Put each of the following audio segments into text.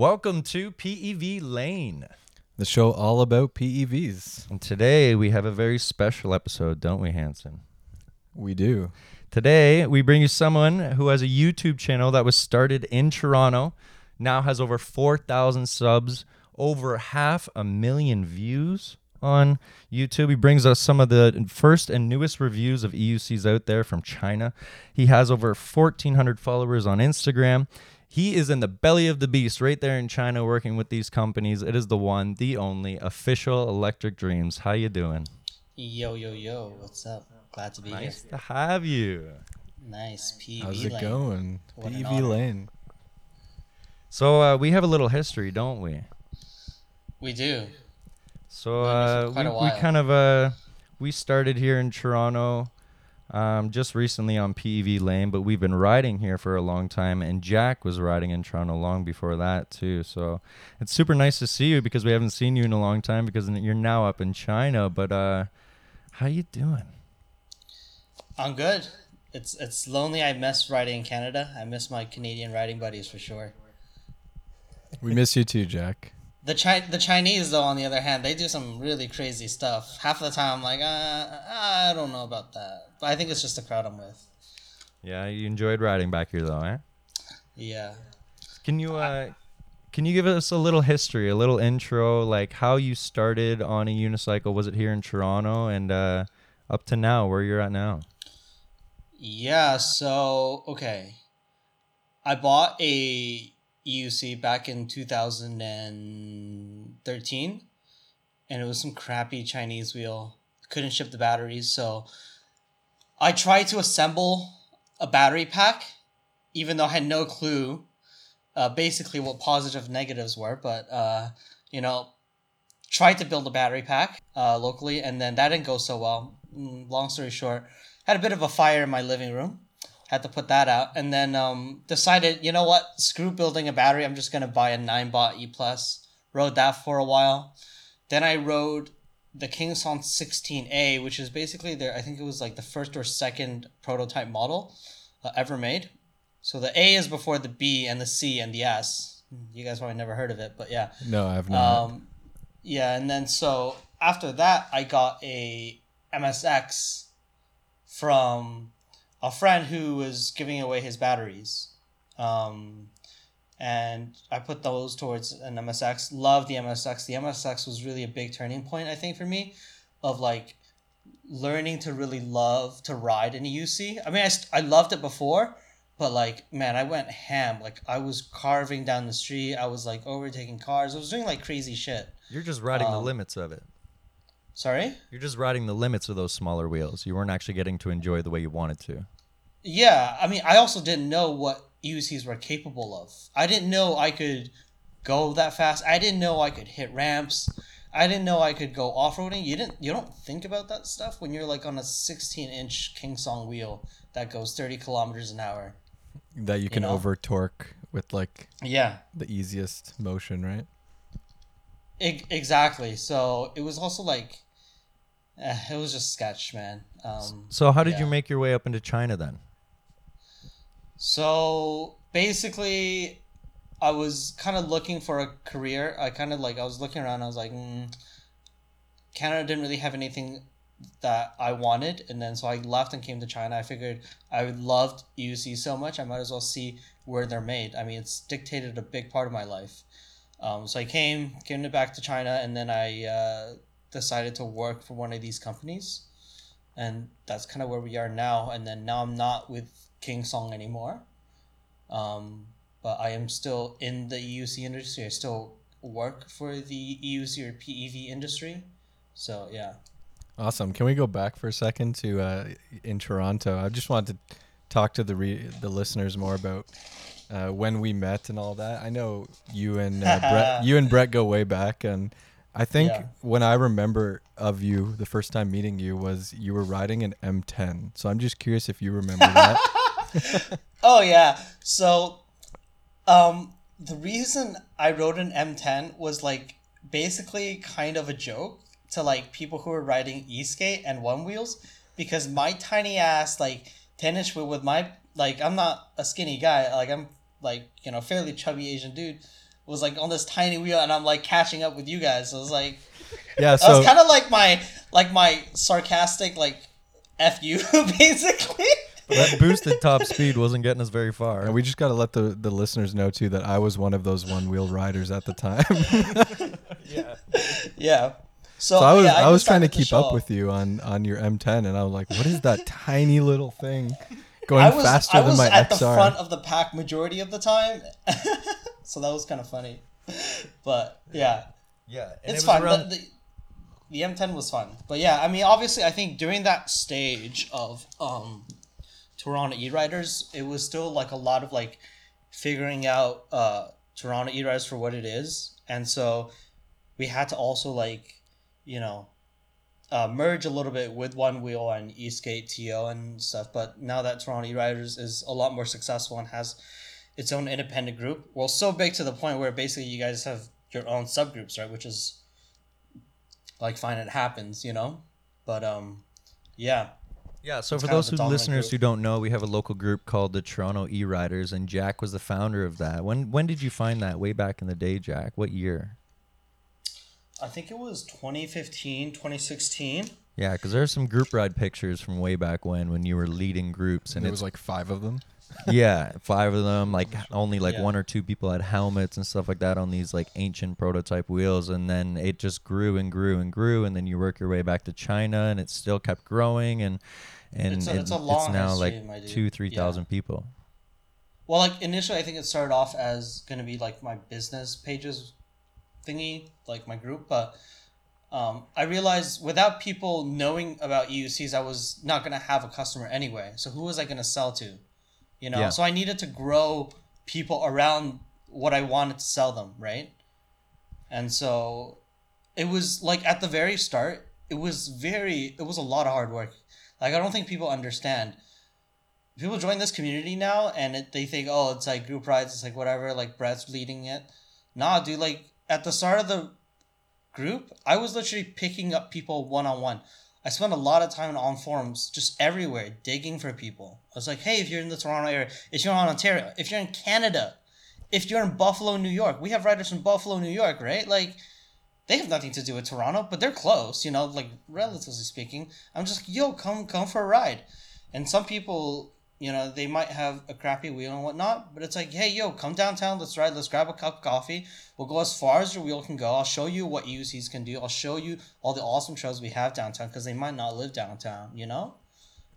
Welcome to PEV Lane. The show all about PEVs. And today we have a very special episode, don't we, Hanson? We do. Today we bring you someone who has a YouTube channel that was started in Toronto, now has over 4,000 subs, over half a million views on YouTube. He brings us some of the first and newest reviews of EUCs out there from China. He has over 1,400 followers on Instagram. He is in the belly of the beast right there in China working with these companies. It is the one, the only official Electric Dreams. How you doing? Yo yo yo, what's up? Glad to be Nice here. Nice to have you. Nice PV How's it lane. going? What an PEV. Lane. So uh, we have a little history, don't we? We do. So uh, we, we kind of uh, we started here in Toronto um, just recently on PEV Lane, but we've been riding here for a long time, and Jack was riding in Toronto long before that too. So it's super nice to see you because we haven't seen you in a long time because you're now up in China. But uh, how you doing? I'm good. It's it's lonely. I miss riding in Canada. I miss my Canadian riding buddies for sure. We miss you too, Jack. The Chi- the Chinese though, on the other hand, they do some really crazy stuff. Half of the time, I'm like, uh, I don't know about that. But I think it's just the crowd I'm with. Yeah, you enjoyed riding back here though, eh? Yeah. Can you uh can you give us a little history, a little intro, like how you started on a unicycle? Was it here in Toronto and uh up to now, where you're at now? Yeah, so okay. I bought a EUC back in 2013 and it was some crappy Chinese wheel. Couldn't ship the batteries, so I tried to assemble a battery pack even though I had no clue uh, basically what positive negatives were, but uh, you know, tried to build a battery pack uh, locally, and then that didn't go so well. Mm, long story short, had a bit of a fire in my living room. Had to put that out, and then um, decided, you know what? Screw building a battery. I'm just gonna buy a Ninebot E plus. Rode that for a while. Then I rode the Kingsong 16A, which is basically their. I think it was like the first or second prototype model uh, ever made. So the A is before the B and the C and the S. You guys probably never heard of it, but yeah. No, I have not. Um, yeah, and then so after that, I got a MSX from a friend who was giving away his batteries. Um, and I put those towards an MSX. Love the MSX. The MSX was really a big turning point, I think, for me, of like learning to really love to ride in a UC. I mean, I, st- I loved it before, but like, man, I went ham. Like, I was carving down the street. I was like overtaking cars. I was doing like crazy shit. You're just riding the Um, limits of it. Sorry? You're just riding the limits of those smaller wheels. You weren't actually getting to enjoy the way you wanted to. Yeah, I mean, I also didn't know what EUCs were capable of. I didn't know I could go that fast. I didn't know I could hit ramps. I didn't know I could go off roading. You didn't. You don't think about that stuff when you're like on a 16 inch Kingsong wheel that goes 30 kilometers an hour. that you can know? over torque with like Yeah, the easiest motion, right? exactly. So it was also like, eh, it was just sketch, man. Um, So how did you make your way up into China then? So basically, I was kind of looking for a career. I kind of like I was looking around. I was like, mm, Canada didn't really have anything that I wanted, and then so I left and came to China. I figured I loved EUC so much, I might as well see where they're made. I mean, it's dictated a big part of my life. Um, so I came came to back to China, and then I uh, decided to work for one of these companies, and that's kind of where we are now. And then now I'm not with King Song anymore, um, but I am still in the EUC industry. I still work for the EUC or PEV industry. So yeah. Awesome. Can we go back for a second to uh, in Toronto? I just wanted to talk to the re- the listeners more about uh, when we met and all that. I know you and uh, Brett, you and Brett go way back, and I think Yeah. when I remember of you the first time meeting you was you were riding an M10. So I'm just curious if you remember that. Oh yeah. So, um, the reason I wrote an M10 was like basically kind of a joke to like people who were riding e skate and one wheels because my tiny ass like ten inch wheel with my like I'm not a skinny guy like I'm like you know fairly chubby Asian dude was like on this tiny wheel, and I'm like catching up with you guys. So it was like Yeah, that so was kind of like my like my sarcastic like f you basically. that boosted top speed wasn't getting us very far. and we just got to let the, the listeners know too that I was one of those one wheel riders at the time. yeah. yeah. So, so I oh, was yeah, I, was trying to keep up show with you on on your M10, and I was like, what is that tiny little thing going I was faster I than was at the front of the pack majority of the time, so that was kind of funny. But yeah, Yeah. And it's it was fun. around- The, the, the M10 was fun, but yeah, I mean, obviously, I think during that stage of um, Toronto e-riders, it was still like a lot of like figuring out uh, Toronto e-riders for what it is, and so we had to also like, you know, uh, merge a little bit with One Wheel and E-skate TO and stuff. But now that Toronto e-riders is a lot more successful and has its own independent group, well, so big to the point where basically you guys have your own subgroups, right? Which is like fine, it happens, you know. But um, yeah, Yeah, so It's for those who listeners group. who don't know, we have a local group called the Toronto E Riders, and Jack was the founder of that. When when did you find that? Way back in the day, Jack. What year? I think it was 2015, 2016. Yeah, because there are some group ride pictures from way back when, when you were leading groups, and there it's was like five of them. yeah, five of them, like only like Yeah. one or two people had helmets and stuff like that on these like ancient prototype wheels, and then it just grew and grew and grew, and then you work your way back to China, and it still kept growing, and and It's a- it's a long now history, like two, three thousand Yeah. people. Well, like initially, I think it started off as gonna be like my business pages thingy, like my group, but um, I realized without people knowing about EUCs, I was not gonna have a customer anyway. So who was I gonna sell to? You know, Yeah. so I needed to grow people around what I wanted to sell them, right? And so it was like at the very start, it was very, it was a lot of hard work. Like I don't think people understand people join this community now and it, they think oh it's like group rides it's like whatever like brett's leading it nah dude like at the start of the group i was literally picking up people one-on-one. I spent a lot of time on forums just everywhere digging for people. I was like hey if you're in the toronto area if you're in ontario if you're in canada if you're in buffalo new york we have riders from buffalo new york right? Like they have nothing to do with toronto but they're close you know like relatively speaking. I'm just like, yo come come for a ride. And some people you know they might have a crappy wheel and whatnot but it's like hey yo come downtown let's ride let's grab a cup of coffee we'll go as far as your wheel can go i'll show you what ucs can do i'll show you all the awesome trails we have downtown because they might not live downtown you know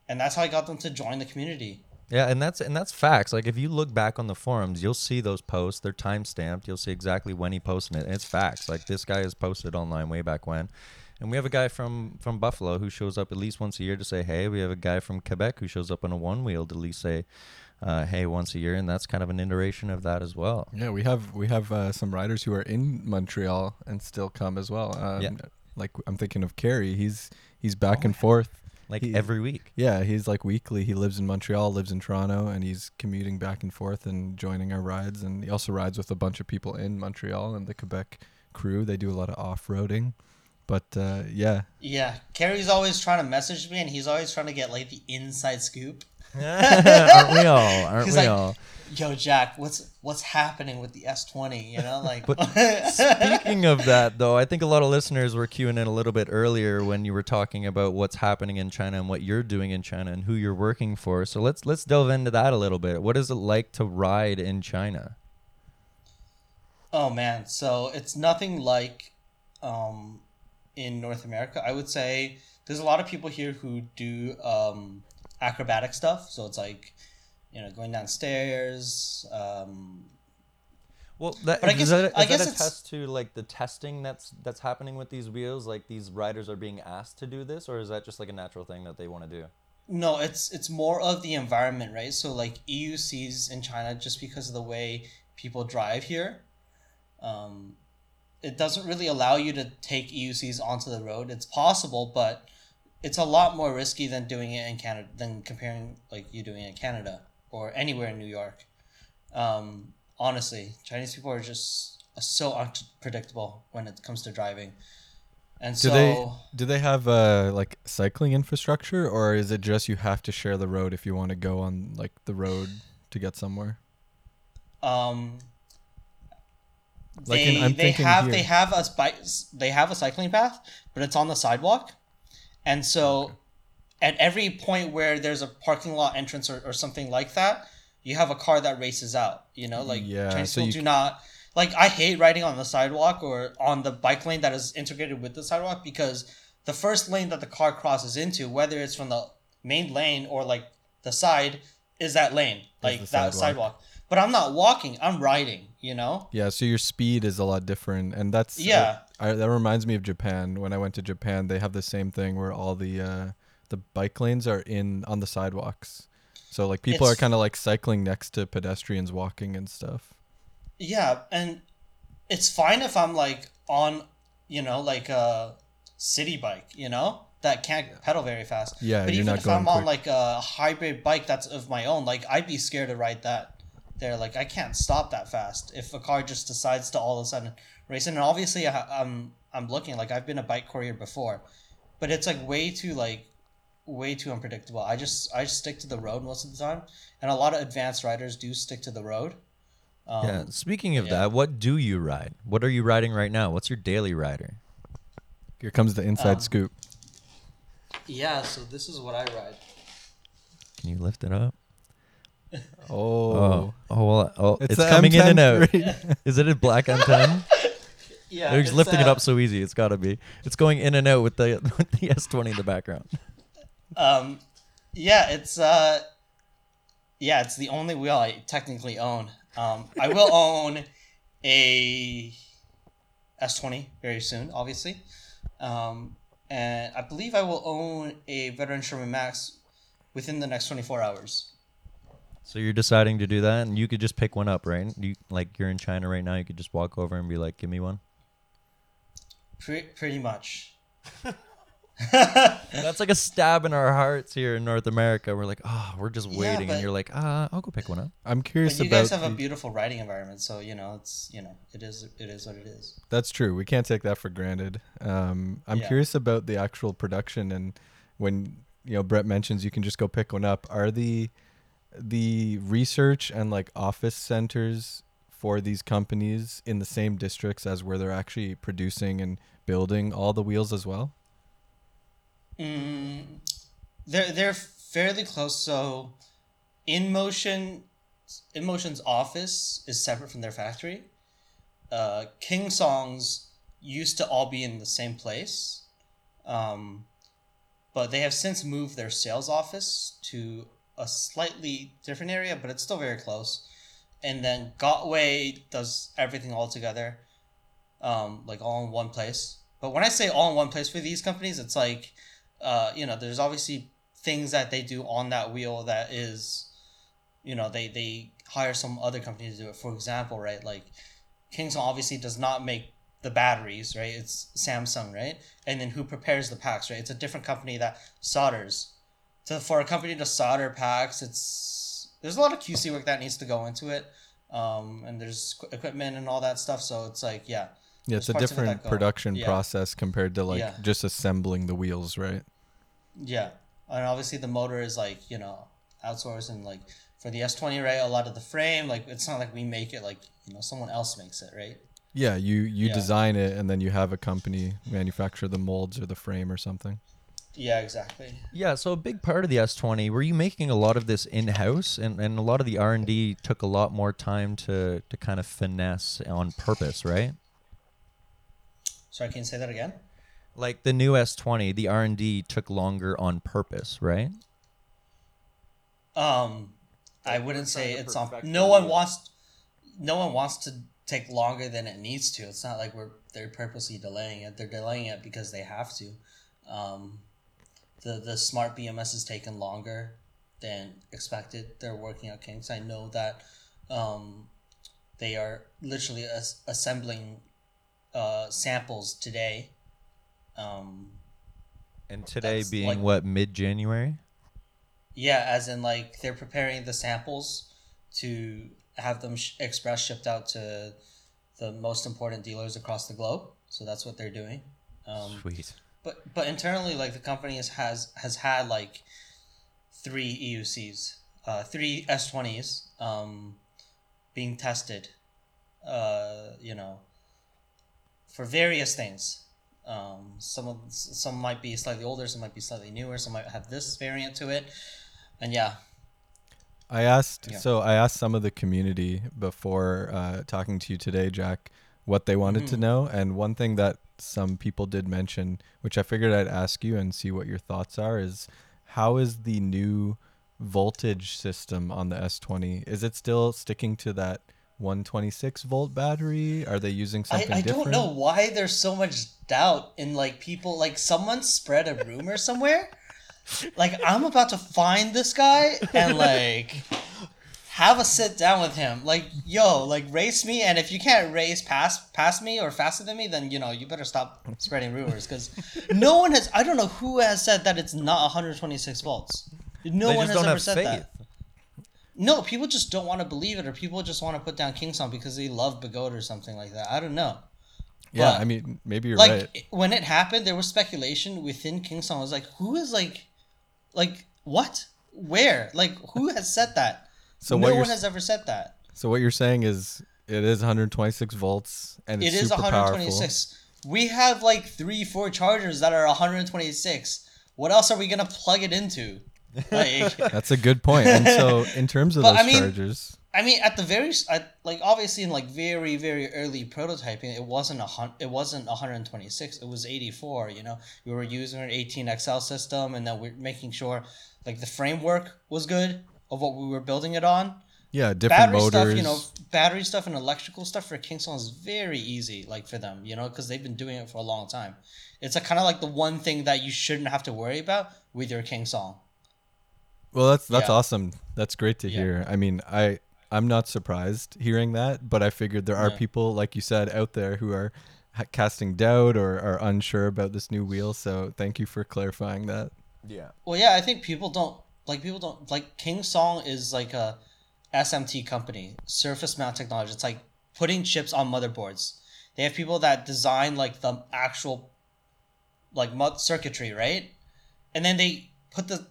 and that's how i got them to join the community Yeah, and that's and that's facts. Like if you look back on the forums, you'll see those posts. They're time stamped. You'll see exactly when he posted it, and it's facts. Like this guy has posted online way back when. And we have a guy from from Buffalo who shows up at least once a year to say hey. We have a guy from Quebec who shows up on a one wheel to at least say uh, hey once a year, and that's kind of an iteration of that as well. Yeah, we have we have uh, some riders who are in Montreal and still come as well. Um, Yeah. Like I'm thinking of Kerry. He's he's back and forth. Like He- every week. Yeah, he's like weekly. He lives in Montreal, lives in Toronto, and he's commuting back and forth and joining our rides. And he also rides with a bunch of people in Montreal and the Quebec crew. They do a lot of off roading. But uh, yeah, yeah carrie's always trying to message me and he's always trying to get like the inside scoop aren't we all? Aren't He's we like, all? yo jack what's what's happening with the s20 you know like But Speaking of that, though, I think a lot of listeners were queuing in a little bit earlier when you were talking about what's happening in China and what you're doing in China and who you're working for. So let's let's delve into that a little bit. What is it like to ride in China? Oh man, so it's nothing like um, in North America. I would say there's a lot of people here who do um, acrobatic stuff. So it's like you know going downstairs. Um, Well, that, But I is guess- that, I guess that it's- attest to like the testing that's that's happening with these wheels? Like these riders are being asked to do this, or is that just like a natural thing that they want to do? no, it's it's more of the environment, right? So like EUCs in China, just because of the way people drive here, um, it doesn't really allow you to take EUCs onto the road. It's possible, but it's a lot more risky than doing it in Canada than comparing like you doing it in Canada or anywhere in New York. Um, honestly, Chinese people are just so unpredictable when it comes to driving, and do so they do they have uh, like cycling infrastructure, or is it just you have to share the road if you want to go on like the road to get somewhere? um, Like they in- they have here. they have a bike they have a cycling path, but it's on the sidewalk, and so at every point where there's a parking lot entrance or, or something like that, you have a car that races out. You know, like Yeah, Chinese so people do not like. I hate riding on the sidewalk or on the bike lane that is integrated with the sidewalk because the first lane that the car crosses into, whether it's from the main lane or like the side, is that lane, like the that sidewalk. But I'm not walking; I'm riding. You know. Yeah, so your speed is a lot different, and that's Yeah. I, that reminds me of Japan. When I went to Japan, they have the same thing where all the uh, the bike lanes are in on the sidewalks. So like people are kind of like cycling next to pedestrians walking and stuff. Yeah, and it's fine if I'm like on, you know, like a city bike, you know, that can't pedal very fast. Yeah, but even if I'm going on like a hybrid bike that's of my own, like I'd be scared to ride that. There, like I can't stop that fast if a car just decides to all of a sudden race. in. And obviously, I, I'm I'm looking like I've been a bike courier before, but it's like way too like way too unpredictable. I just I just stick to the road most of the time, and a lot of advanced riders do stick to the road. Um, yeah. Speaking of yeah. that, what do you ride? What are you riding right now? What's your daily rider? Here comes the inside Um, scoop. Yeah, so this is what I ride. Can you lift it up? Oh, Oh, oh, well, oh it's, the coming in and out. Is it a black M10? Yeah, They're just lifting it uh, up so easy. It's got to be. It's going in and out with the with the S20 in the background. Um, yeah, it's uh, yeah, it's the only wheel I technically own. Um, I will own a S twenty very soon, obviously. Um, and I believe I will own a veteran Sherman Max within the next twenty four hours. So you're deciding to do that, and you could just pick one up, right? You like you're in China right now. You could just walk over and be like, "Give me one." Pre- pretty much. That's like a stab in our hearts here in North America. We're like, "Oh, we're just Yeah, waiting," but- and you're like, "Ah, I'll go pick one up." I'm curious But you about. guys have a beautiful writing environment, so you know it's you know it is it is what it is. That's true. We can't take that for granted. Um, I'm Yeah. curious about the actual production and when you know Brett mentions you can just go pick one up. Are the the research and like office centers for these companies in the same districts as where they're actually producing and building all the wheels as well? Mm, they're they're fairly close. So, Inmotion, in motion's office is separate from their factory. Uh, King Songs used to all be in the same place, um, but they have since moved their sales office to a slightly different area, but it's still very close. And then Gotway does everything all together, um, like all in one place. But when I say all in one place for these companies, it's like uh, you know, there's obviously things that they do on that wheel that is, you know, they they hire some other company to do it. For example, right, like Kingsong obviously does not make the batteries, right? It's Samsung, right? And then who prepares the packs, right? It's a different company that solders. So for a company to solder packs, it's there's a lot of QC work that needs to go into it, um, and there's qu- equipment and all that stuff. So it's like, yeah, Yeah, it's a of it different production yeah. process compared to like Yeah. just assembling the wheels, right? Yeah, and obviously the motor is like you know outsourced and like for the S twenty right, a lot of the frame like it's not like we make it like you know someone else makes it right. Yeah, you you Yeah. design it and then you have a company manufacture the molds or the frame or something. Yeah, exactly. Yeah, so a big part of the S20, were you making a lot of this in-house, and, and a lot of the R&D took a lot more time to to kind of finesse on purpose, right? Sorry, can you say that again? Like the new S20, the R&D took longer on purpose, right? Um, I wouldn't say it's on. perfect No one wants, no one wants to take longer than it needs to. It's not like we're they're purposely delaying it. They're delaying it because they have to. Um, the the smart BMS has taken longer than expected. They're working out kinks. I know that. Um, they are literally as- assembling uh, samples today. Um, And today being like- what mid-January? Yeah, as in like they're preparing the samples to have them sh- express shipped out to the most important dealers across the globe. So that's what they're doing. Um, Sweet. But but internally, like the company has has, has had like three EUCs, uh, three S twenties um, being tested uh, you know, for various things. Um, some of some might be slightly older, some might be slightly newer, some might have this variant to it, and yeah, I asked Yeah. so I asked some of the community before uh, talking to you today, Jack, what they wanted to Mhm. know, and one thing that some people did mention, which I figured I'd ask you and see what your thoughts are, is how is the new voltage system on the S20? Is it still sticking to that 126 volt battery? Are they using I, something I different? don't know why there's so much doubt in like people like someone spread a rumor somewhere. Like I'm about to find this guy and like have a sit down with him. Like, yo, like race me and if you can't race past past me or faster than me, then you know, you better stop spreading rumors cuz no one has I don't know who has said that it's not 126 volts. No they one has ever said faith. that. No, people just don't want to believe it, or people just want to put down King Song because they love Begode or something like that. I don't know. Yeah, But, I mean, maybe you're like right. when it happened, there was speculation within King Song. I was like, who is like, like what? Where? Like who has said that? So no one has ever said that. so what you're saying is it is 126 volts and it's It is super 126. We have like three, four chargers that are 126. What else are we gonna plug it into? Like. That's a good point. And so in terms of But, those I mean- chargers, I mean, at the very, at, like obviously in like very, very early prototyping, it wasn't a hun- it wasn't 126. It was 84. You know, we were using an 18 XL system, and then we're making sure like the framework was good of what we were building it on. yeah, different battery motors. stuff, you know, battery stuff and electrical stuff for Kingsong is very easy, like for them, you know, because they've been doing it for a long time. It's a kind of like the one thing that you shouldn't have to worry about with your King Song. Well, that's that's Yeah. awesome. That's great to Yeah. hear. I mean, I I'm not surprised hearing that, but I figured there are Yeah. people like you said out there who are ha- casting doubt or are unsure about this new wheel. So thank you for clarifying that. Yeah. Well, yeah, I think people don't like people don't like King Song is like a SMT company, surface mount technology. It's like putting chips on motherboards. They have people that design like the actual like circuitry, right? And then they put the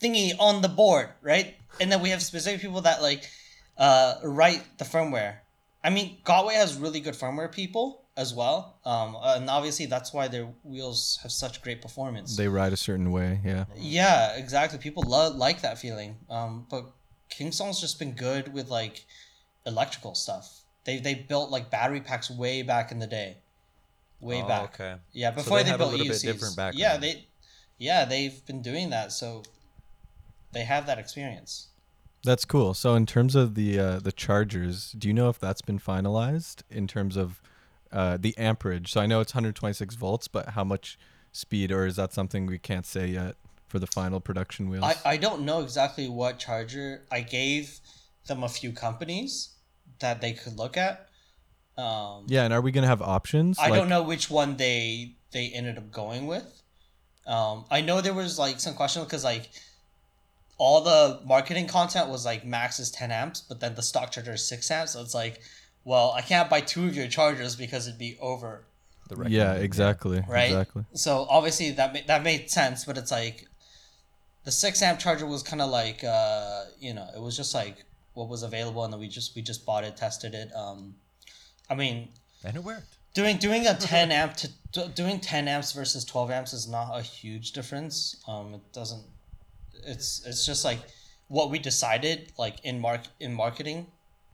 thingy on the board, right? And then we have specific people that like uh, write the firmware. I mean, Gotway has really good firmware people as well, um, and obviously that's why their wheels have such great performance. They ride a certain way. Yeah. Yeah, exactly. People love like that feeling. Um, but Kingsong's just been good with like electrical stuff. They they built like battery packs way back in the day, way Oh, back. okay. Yeah, So before they they, have a built little bit EUCs. different Yeah, they, yeah, they've been doing that, so they have that experience. That's cool. So in terms of the uh, the chargers, do you know if that's been finalized in terms of uh, the amperage? So I know it's 126 volts, but how much speed, or is that something we can't say yet for the final production wheels? I, I don't know exactly what charger. I gave them a few companies that they could look at. Um, yeah, and are we gonna have options? I Like- don't know which one they they ended up going with. Um, I know there was like some question because like all the marketing content was like max is ten amps, but then the stock charger is six amps. So it's like, well, I can't buy two of your chargers because it'd be over, The Yeah, exactly. right? Exactly. So obviously that ma- that made sense, but it's like the six amp charger was kind of like uh, you know it was just like what was available, and then we just we just bought it, tested it. Um, I mean, And it worked. doing doing a 10 amp to doing 10 amps versus 12 amps is not a huge difference um it doesn't it's it's just like what we decided like in mark in marketing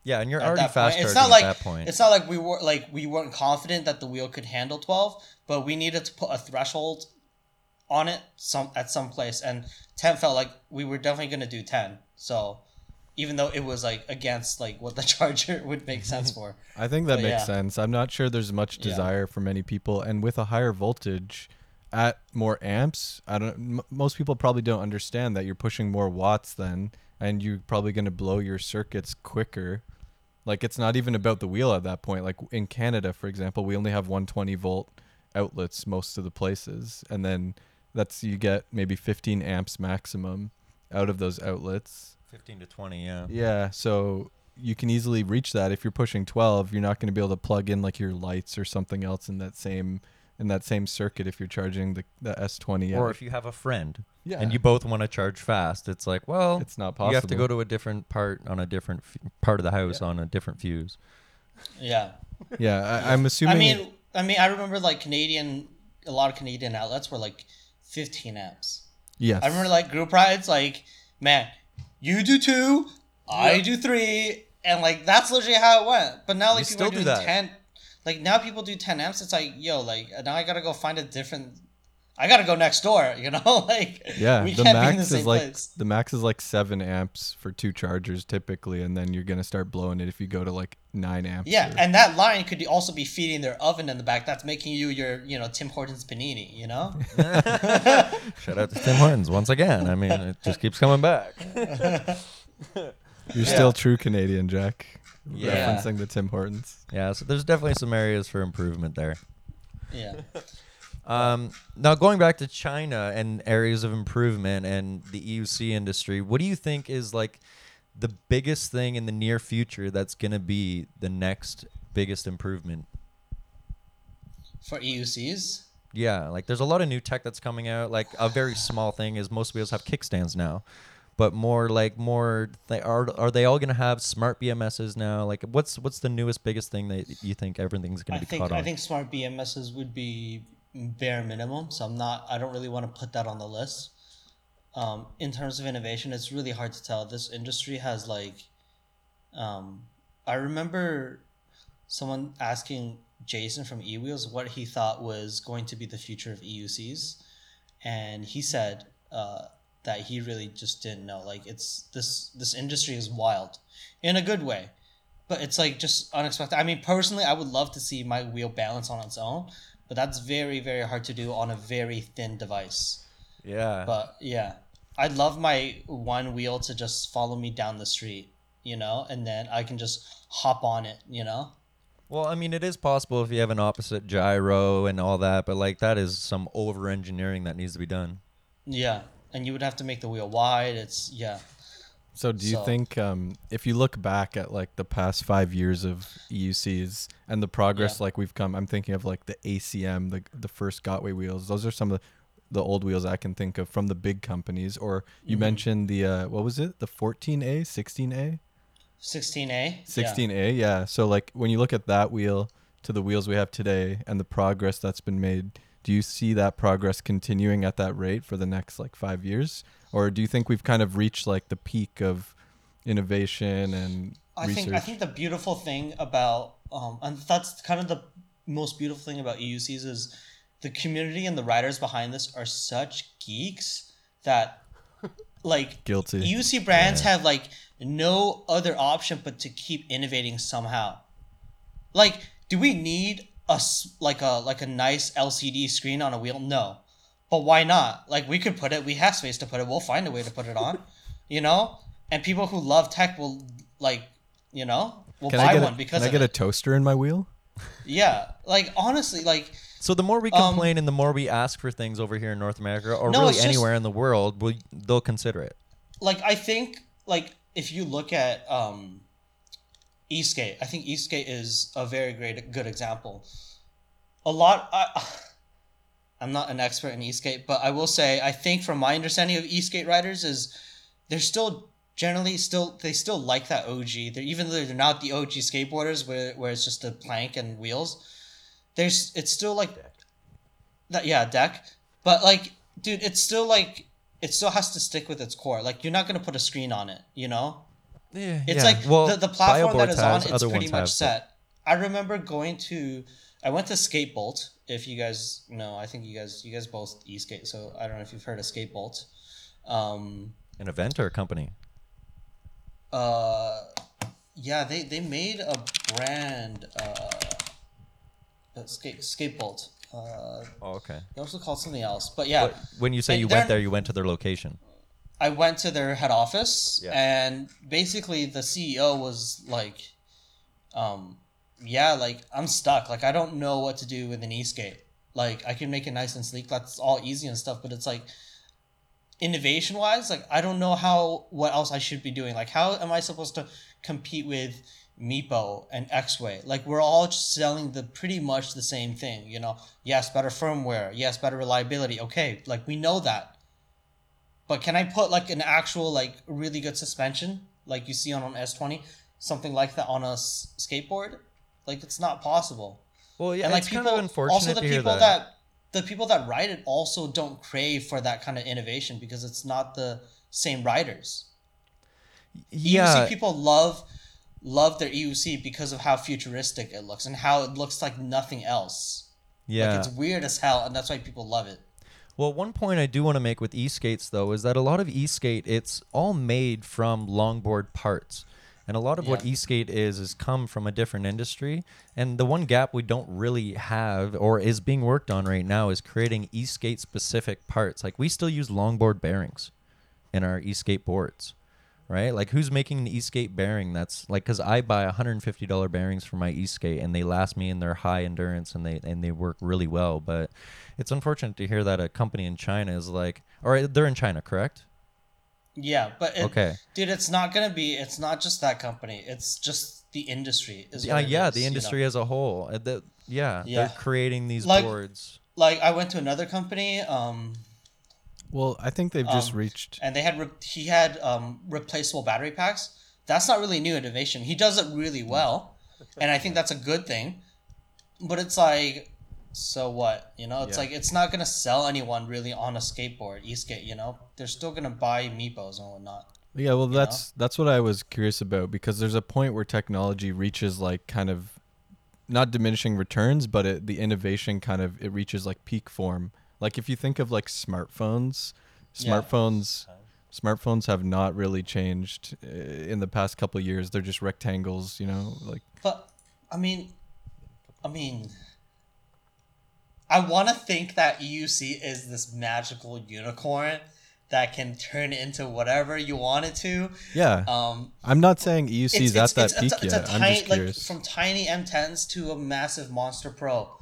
Yeah, and you're at already that fast point. It's not like at that point. it's not like we were like we weren't confident that the wheel could handle 12, but we needed to put a threshold on it some at some place and 10 felt like we were definitely going to do 10. So even though it was like against like what the charger would make sense for. I think that But makes yeah. sense. I'm not sure there's much Yeah. desire for many people, and with a higher voltage, at more amps, I don't. M- most people probably don't understand that you're pushing more watts then, and you're probably going to blow your circuits quicker. Like it's not even about the wheel at that point. Like in Canada, for example, we only have 120 volt outlets most of the places, and then that's you get maybe 15 amps maximum out of those outlets. 15 to 20, yeah. Yeah, so you can easily reach that if you're pushing 12. You're not going to be able to plug in like your lights or something else in that same in that same circuit if you're charging the, the S20. Or if you have a friend yeah, and you both want to charge fast, it's like, well, it's not possible. you have to go to a different part on a different f- part of the house on a different fuse. Yeah. Yeah, I, I'm assuming. I mean, I mean, I remember like Canadian, a lot of Canadian outlets were like 15 amps. yes. I remember like group rides, like, man, you do two, I do three, and like that's literally how it went. But now like You people are still do doing that. 10, like now people do 10 amps. It's like, yo, like uh, now I gotta go find a different. I gotta go next door, you know, like Yeah, we the can't be in the max same is like place. the max is like seven amps for two chargers typically, and then you're gonna start blowing it if you go to like nine amps. Yeah, or- and that line could also be feeding their oven in the back. That's making you your, you know, Tim Hortons panini. You know. Shout out to Tim Hortons once again. I mean, it just keeps coming back. you're still true Canadian, Jack. Yeah. Referencing the Tim Hortons. Yeah, so there's definitely some areas for improvement there. Yeah. Um, now going back to China and areas of improvement and the EUC industry, what do you think is like the biggest thing in the near future that's going to be the next biggest improvement? For EUCs. Yeah, like there's a lot of new tech that's coming out. Like a very small thing is most wheels have kickstands now, but more like more they are are they all gonna have smart BMSs now? Like what's what's the newest biggest thing that you think everything's gonna be think caught on? I think smart BMSs would be bare minimum. So I'm not. I don't really want to put that on the list. Um, in terms of innovation, it's really hard to tell. This industry has like, um, I remember someone asking Jason from eWheels what he thought was going to be the future of EUCs, and he said uh, that he really just didn't know. Like it's this this industry is wild, in a good way, but it's like just unexpected. I mean, personally, I would love to see my wheel balance on its own, but that's very very hard to do on a very thin device. yeah. But yeah, I'd love my one wheel to just follow me down the street, you know, and then I can just hop on it, you know. Well, I mean, it is possible if you have an opposite gyro and all that, but like that is some over engineering that needs to be done. Yeah, and you would have to make the wheel wide. It's yeah. So do you So- think um, if you look back at like the past five years of EUCs and the progress Yeah. like we've come, I'm thinking of like the ACM, the the first Gotway wheels. Those are some of the, the old wheels I can think of from the big companies. Or you Mhm. mentioned the uh, what was it? The 14A, 16A, 16A. 16A. Yeah. So like when you look at that wheel to the wheels we have today and the progress that's been made, do you see that progress continuing at that rate for the next like five years, or do you think we've kind of reached like the peak of innovation and I research? think I think the beautiful thing about um, and that's kind of the most beautiful thing about EUCs is the community and the writers behind this are such geeks that like Guilty. EUC brands have like no other option but to keep innovating somehow. Like, do we need a s- like a like a nice LCD screen on a wheel? No, but why not? Like, we could put it. We have space to put it. We'll find a way to put it on. you know, and people who love tech will like, you know, will can buy I get one a, because can I of get a toaster in my wheel? yeah. Like honestly, like So the more we Um, complain and the more we ask for things over here in North America or No, really it's just- anywhere in the world, we, they'll consider it. like I think like if you look at um e-skate, I think e-skate is a very great good example. A lot I I'm not an expert in e-skate, but I will say I think from my understanding of e-skate riders is they're still generally still they still like that OG. They're even though they're not the OG skateboarders where where it's just a plank and wheels. There's it's still like that yeah, deck. But like dude, it's still like it still has to stick with its core. Like you're not gonna put a screen on it, you know? Yeah, It's like the, the platform that is on, has, it's pretty much have, but- set. I remember going to, I went to Skatebolt. If you guys know, I think you guys you guys both e skate, so I don't know if you've heard of Skatebolt. Um, An event or a company? uh, yeah, they they made a brand, uh, uh, skate Skatebolt. Uh, Oh, okay. they also called something else, but yeah. But when you say And you went there, you went to their location. I went to their head office Yeah. and basically the CEO was like, um, yeah, like I'm stuck. Like I don't know what to do with an e-skate. Like I can make it nice and sleek. That's all easy and stuff, but it's like innovation wise, like I don't know how what else I should be doing. Like how am I supposed to compete with Meepo and Exway? Like we're all just selling the pretty much the same thing, you know. Yes, better firmware. Yes, better reliability. Okay, like we know that. But can I put like an actual like really good suspension like you see on an S20, something like that on a s- skateboard? Like it's not possible. Well, yeah, and like it's people, kind of unfortunate also the people that. that. the people that ride it also don't crave for that kind of innovation because it's not the same riders. yeah, EUC people love love their EUC because of how futuristic it looks and how it looks like nothing else. yeah. Like it's weird as hell, and that's why people love it. Well, one point I do want to make with e-skates though is that a lot of e-skate it's all made from longboard parts. And a lot of what e-skate is is come from a different industry. And the one gap we don't really have or is being worked on right now is creating e-skate specific parts. Like we still use longboard bearings in our e-skate boards. Right? Like who's making an e-skate bearing that's like cuz I buy $150 bearings for my e-skate and they last me and they're high endurance and they and they work really well, but it's unfortunate to hear that a company in China is like or they're in China, correct? Yeah, but it, Okay. dude, it's not gonna be. It's not just that company. It's just the industry. Is Yeah, yeah, is, the you know? industry as a whole. Uh, the- yeah, Yeah. they're creating these Like- boards. Like I went to another company. Um, Well, I think they've just Um, reached. and they had re- he had um, replaceable battery packs. That's not really new innovation. He does it really well, and I think that's a good thing. But it's like, so what? You know, it's Yeah. like it's not gonna sell anyone really on a skateboard, e-skate. You know, they're still gonna buy Meepos and whatnot. Yeah, well, know? that's that's what I was curious about because there's a point where technology reaches like kind of not diminishing returns, but it, the innovation kind of it reaches like peak form. Like if you think of like smartphones, Yeah. smartphones smartphones have not really changed uh, in the past couple of years. They're just rectangles, you know, like But I mean, I mean, I want to think that EUC is this magical unicorn that can turn into whatever you want it to. yeah. Um, I'm not saying EUC is at that peak it's a yet. I'm tiny, just like curious. from tiny M10s to a massive Monster Pro,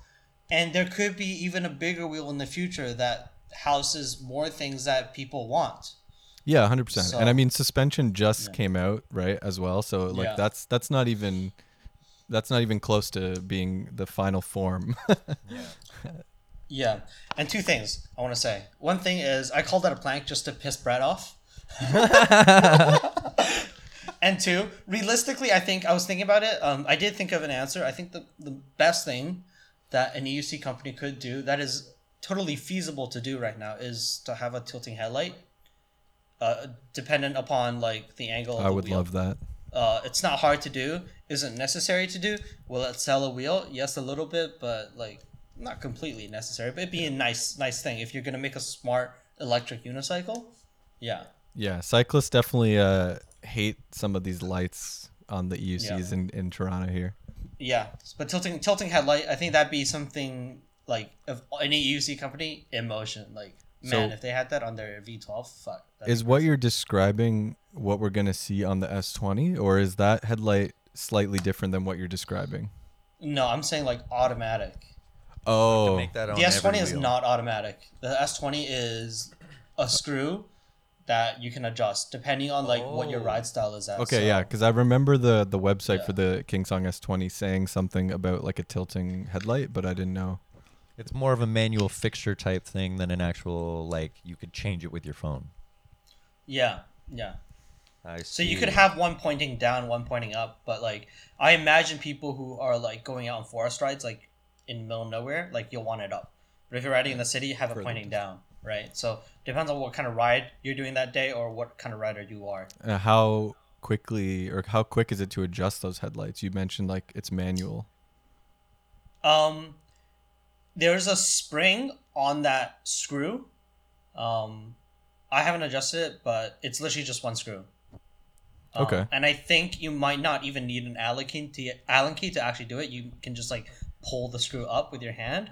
and there could be even a bigger wheel in the future that houses more things that people want. Yeah, hundred percent. So- And I mean, suspension just Yeah. came out right as well, so like Yeah. that's that's not even that's not even close to being the final form. Yeah, Yeah, and two things I want to say. One thing is I called that a plank just to piss Brett off. and two, realistically, I think I was thinking about it. Um, I did think of an answer. I think the the best thing that an EUC company could do that is totally feasible to do right now is to have a tilting headlight. Uh, dependent upon like the angle. Of I the would wheel. love that. Uh, it's not hard to do. Isn't necessary to do. Will it sell a wheel? Yes, a little bit, but like not completely necessary. But it'd be a nice, nice thing if you're gonna make a smart electric unicycle. Yeah, Yeah, cyclists definitely uh, hate some of these lights on the EUCs in, in Toronto here. Yeah. But tilting, tilting headlight. I think that'd be something like of any EUC company Inmotion. Like man, if they had that on their V12, fuck. Is what you're describing what we're gonna see on the S20, or is that headlight slightly different than what you're describing? No, I'm saying like automatic. Oh, Make that The S20 is not automatic. The S20 is a screw that you can adjust depending on like what your Oh. ride style is at. okay, So- yeah, because I remember the the website for Yeah. the Kingsong S20 saying something about like a tilting headlight, but I didn't know. It's more of a manual fixture type thing than an actual like you could change it with your phone. Yeah, yeah. I see. So you could have one pointing down, one pointing up, but like I imagine people who are like going out on forest rides, like in the middle of nowhere, like you'll want it up. But if you're riding in the city, have it pointing down, right? So depends on what kind of ride you're doing that day or what kind of rider you are. Uh, how quickly or how quick is it to adjust those headlights? You mentioned like it's manual. Um, there's a spring on that screw. Um, I haven't adjusted it, but it's literally just one screw. Um, Okay. And I think you might not even need an Allen key to Allen key to actually do it. You can just like pull the screw up with your hand,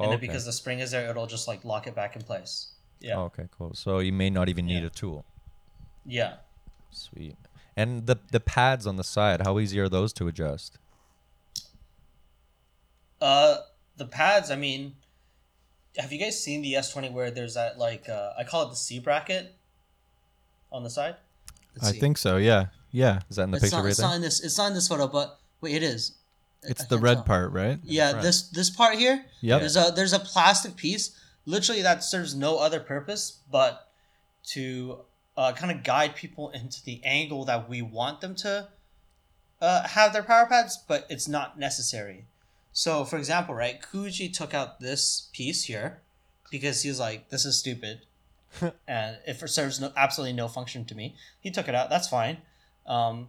Oh, and then okay. because the spring is there, it'll just like lock it back in place. Yeah. Oh, okay, cool. So you may not even need Yeah. a tool. Yeah. Sweet. And the the pads on the side, how easy are those to adjust? Uh, the pads. I mean, have you guys seen the S twenty where there's that like uh, I call it the C bracket on the side? Let's I see. think so. Yeah, yeah. Is that in the it's picture not, right it's there? not in this. It's not in this photo, but wait, it is. It's I the red tell. part, right? Yeah, this this part here. Yeah. There's a there's a plastic piece, literally that serves no other purpose but to uh, kind of guide people into the angle that we want them to uh, have their power pads, but it's not necessary. So, for example, right, Kuji took out this piece here because he was like, "This is stupid," and if it serves no, absolutely no function to me, he took it out. That's fine. Um,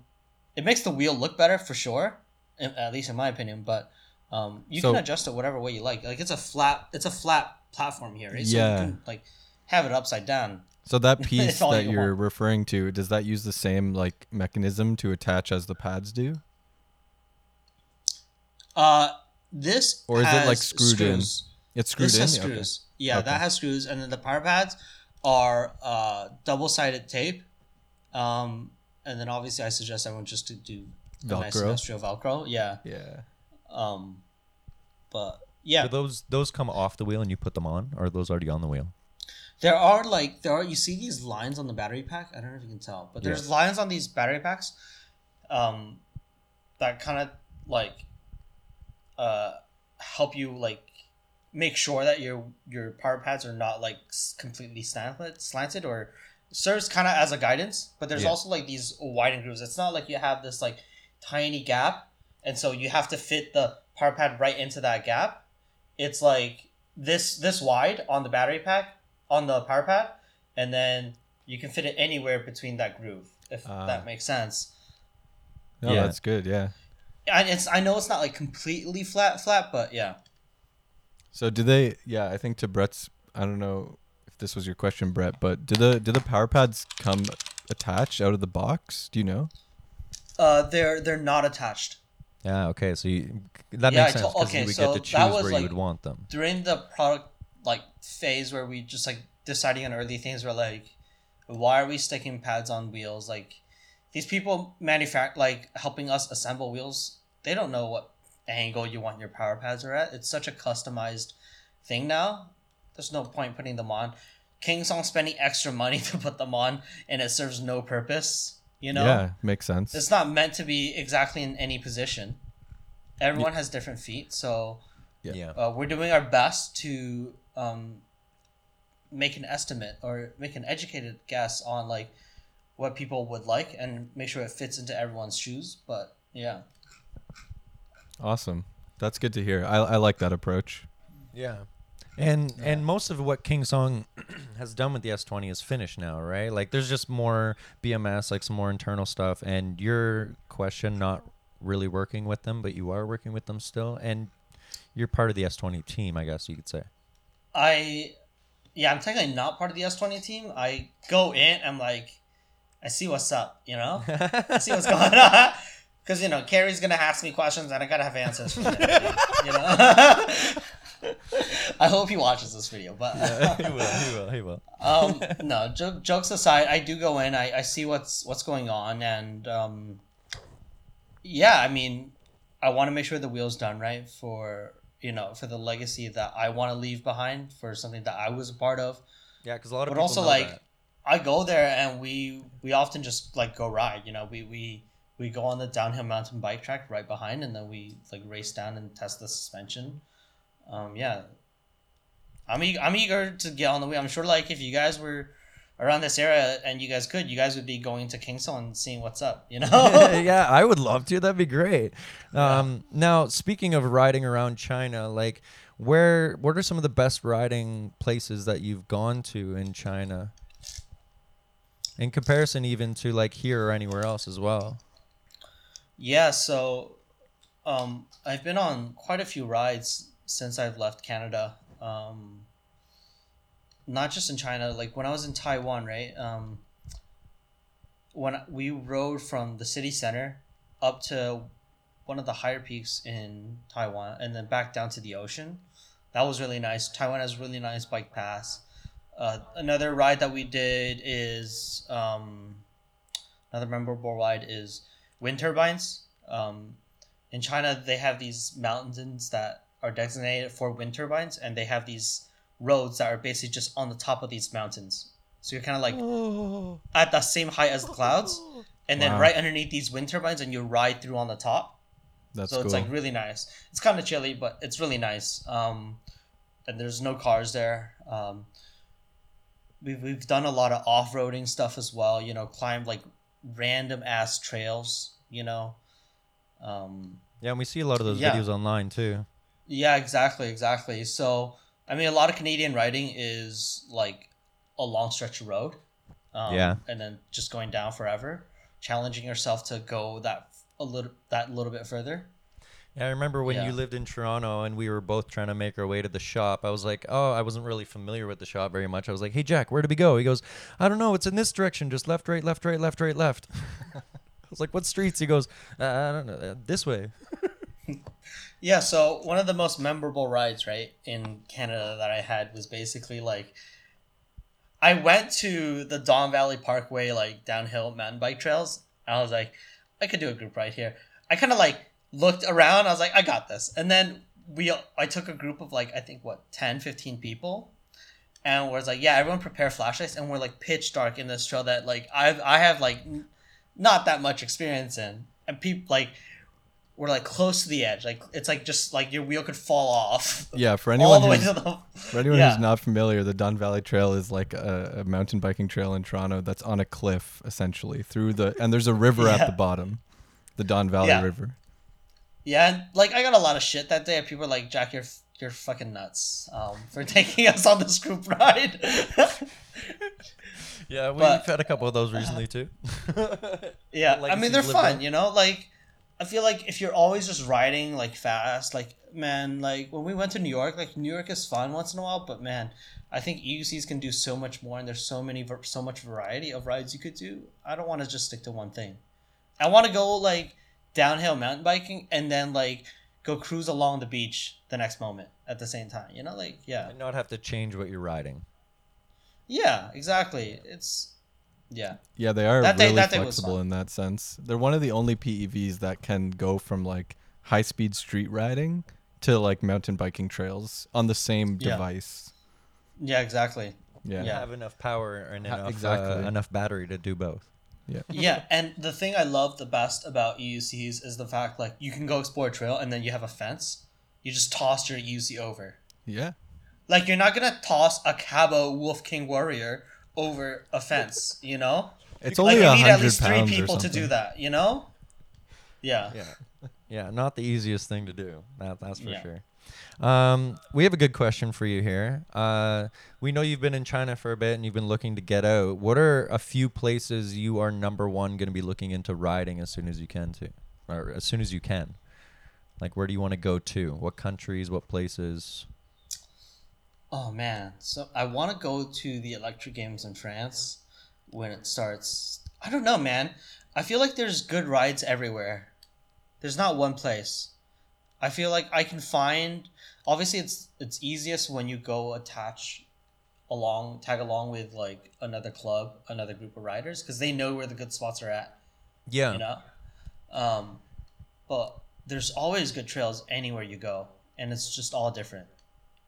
it makes the wheel look better for sure, in- at least in my opinion. But um, you So- can adjust it whatever way you like. Like it's a flat, it's a flat platform here, right? So Yeah. you can like have it upside down. So that piece that you you're want. referring to, does that use the same like mechanism to attach as the pads do? Uh, this Or is it, like, screwed in? It's screwed this in. has Yeah, okay. Yeah, Okay. that has screws, and then the power pads are uh, double-sided tape. Um, and then obviously, I suggest everyone just to do nice Velcro? industrial Velcro. Yeah. Yeah. Um, but yeah, those those come off the wheel and you put them on, or are those already on the wheel? there are like there are you see these lines on the battery pack. I don't know if you can tell, but there's Yeah. lines on these battery packs, um, that kind of like, uh, help you like make sure that your your power pads are not like completely slanted slanted or serves kind of as a guidance. But there's Yeah. also like these widened grooves. It's not like you have this like tiny gap, and so you have to fit the power pad right into that gap. It's like this this wide on the battery pack on the power pad, and then you can fit it anywhere between that groove. If Ah. that makes sense. No, Yeah. that's good. Yeah. And it's I know it's not like completely flat flat, but yeah. So do they? Yeah, I think to Brett's. I don't know if this was your question, Brett, but do the do the power pads come attached out of the box? Do you know? Uh, they're they're not attached. Yeah. Okay. So you, that Yeah, makes sense because okay, you would so get to choose where like- you would want them. during the product like phase where we just like deciding on early things we're like why are we sticking pads on wheels like these people manufacture like helping us assemble wheels they don't know what angle you want your power pads are at it's such a customized thing now there's no point putting them on Kingsong spending extra money to put them on and it serves no purpose you know Yeah, makes sense. it's not meant to be exactly in any position everyone has different feet so Yeah. Yeah. uh, we're doing our best to um, make an estimate or make an educated guess on like what people would like and make sure it fits into everyone's shoes. But yeah, Awesome. That's good to hear. I I like that approach. Yeah. And and most of what Kingsong has done with the S20 is finished now, right? Like there's just more BMS, like some more internal stuff and your question not really working with them, but you are working with them still and you're part of the S20 team, I guess you could say. I yeah I'm technically not part of the S twenty team. I go in. I'm like, I see what's up. You know, I see what's going on. Because you know, Carrie's gonna ask me questions, and I gotta have answers them. you know, I hope he watches this video. But he will, he will, he will. um, no, jo- jokes aside, I do go in. I, I see what's what's going on, and um, yeah, I mean, I want to make sure the wheel's done right for you know for the legacy that I want to leave behind for something that I was a part of. Yeah, cuz a lot of people But people also, like, that. I go there and we we often just like go ride. You know, we we we go on the downhill mountain bike track right behind, and then we like race down and test the suspension. Um, yeah, I'm eager, I'm eager to get on the way. I'm sure like if you guys were around this area and you guys could, you guys would be going to Kingsong and seeing what's up. You know. yeah, I would love to. That'd be great. Um, Now, speaking of riding around China, like, where what are some of the best riding places that you've gone to in China? In comparison, even to like here or anywhere else as well. Yeah, so um, I've been on quite a few rides since I've left Canada. Um, not just in China, like when I was in Taiwan, right? Um, when we rode from the city center up to one of the higher peaks in Taiwan and then back down to the ocean. That was really nice. Taiwan has really nice bike paths. Uh, another ride that we did is um, another memorable ride is wind turbines. Um, in China, they have these mountains that are designated for wind turbines, and they have these roads that are basically just on the top of these mountains. So you're kind of like at the same height as the clouds, and then Wow. right underneath these wind turbines, and you ride through on the top. That's so cool. it's like really nice. It's kind of chilly, but it's really nice. Um, and there's no cars there. Um, we've we've done a lot of off roading stuff as well. You know, climbed like random ass trails. You know, Um, Yeah, and we see a lot of those Yeah. videos online too. Yeah, exactly, exactly. So, I mean, a lot of Canadian writing is like a long stretch of road. Um, Yeah. and then just going down forever, challenging yourself to go that a little that little bit further. Yeah, I remember when Yeah. you lived in Toronto and we were both trying to make our way to the shop. I was like, oh, I wasn't really familiar with the shop very much. I was like, hey, Jack, where do we go? He goes, I don't know. It's in this direction. Just left, right, left, right, left, right, left. I was like, what streets? He goes, uh, I don't know. uh, This way. Yeah, so one of the most memorable rides, right, in Canada that I had was basically like I went to the Don Valley Parkway like downhill mountain bike trails. And I was like, I could do a group ride here. I kind of like looked around. I was like, I got this. And then we I took a group of like I think what 10, 15 people. And was like, yeah, everyone prepare flashlights and we're like pitch dark in this trail that like I've, I have like n- not that much experience in. And people like we're like close to the edge. Like it's like just like your wheel could fall off. Yeah, for anyone who's the For anyone Yeah. who's not familiar, the Don Valley Trail is like a, a mountain biking trail in Toronto that's on a cliff essentially through the and there's a river at the bottom, the Don Valley Yeah. River. Yeah, and like I got a lot of shit that day. and People were like, "Jack, you're you're fucking nuts um, for taking us on this group ride." Yeah, we've But- had a couple of those recently too. yeah, I mean they're lived fun. on. You know, like I feel like if you're always just riding like fast, like man, like when we went to New York, like New York is fun once in a while, but man, I think EUCs can do so much more, and there's so many so much variety of rides you could do. I don't want to just stick to one thing. I want to go like downhill mountain biking and then like go cruise along the beach the next moment at the same time. You know, like yeah. and not have to change what you're riding. Yeah, exactly. It's yeah. Yeah, they are That really that day was flexible fun. in that sense. They're one of the only PEVs that can go from like high speed street riding to like mountain biking trails on the same Yeah. device. Yeah, exactly. Yeah. Yeah. Have enough power and enough exactly. uh, enough battery to do both. Yeah. Yeah, and the thing I love the best about EUCs is the fact like you can go explore a trail and then you have a fence. You just toss your EUC over. Yeah. Like you're not gonna toss a Kaabo Wolf King Warrior over a fence, you know? It's like only you a need at least three people to do that, you know? Yeah. Yeah, yeah, not the easiest thing to do. That that's for Yeah. sure. Um, we have a good question for you here. Uh, we know you've been in China for a bit and you've been looking to get out. What are a few places you are number one going to be looking into riding as soon as you can to, or as soon as you can? Like, where do you want to go to? What countries? What places? Oh man, so I want to go to the Electric Games in France when it starts. I don't know, man. I feel like there's good rides everywhere. There's not one place. I feel like I can find. Obviously, it's it's easiest when you go attach along, tag along with like another club, another group of riders, because they know where the good spots are at. Yeah, You know, um, but there's always good trails anywhere you go, and it's just all different.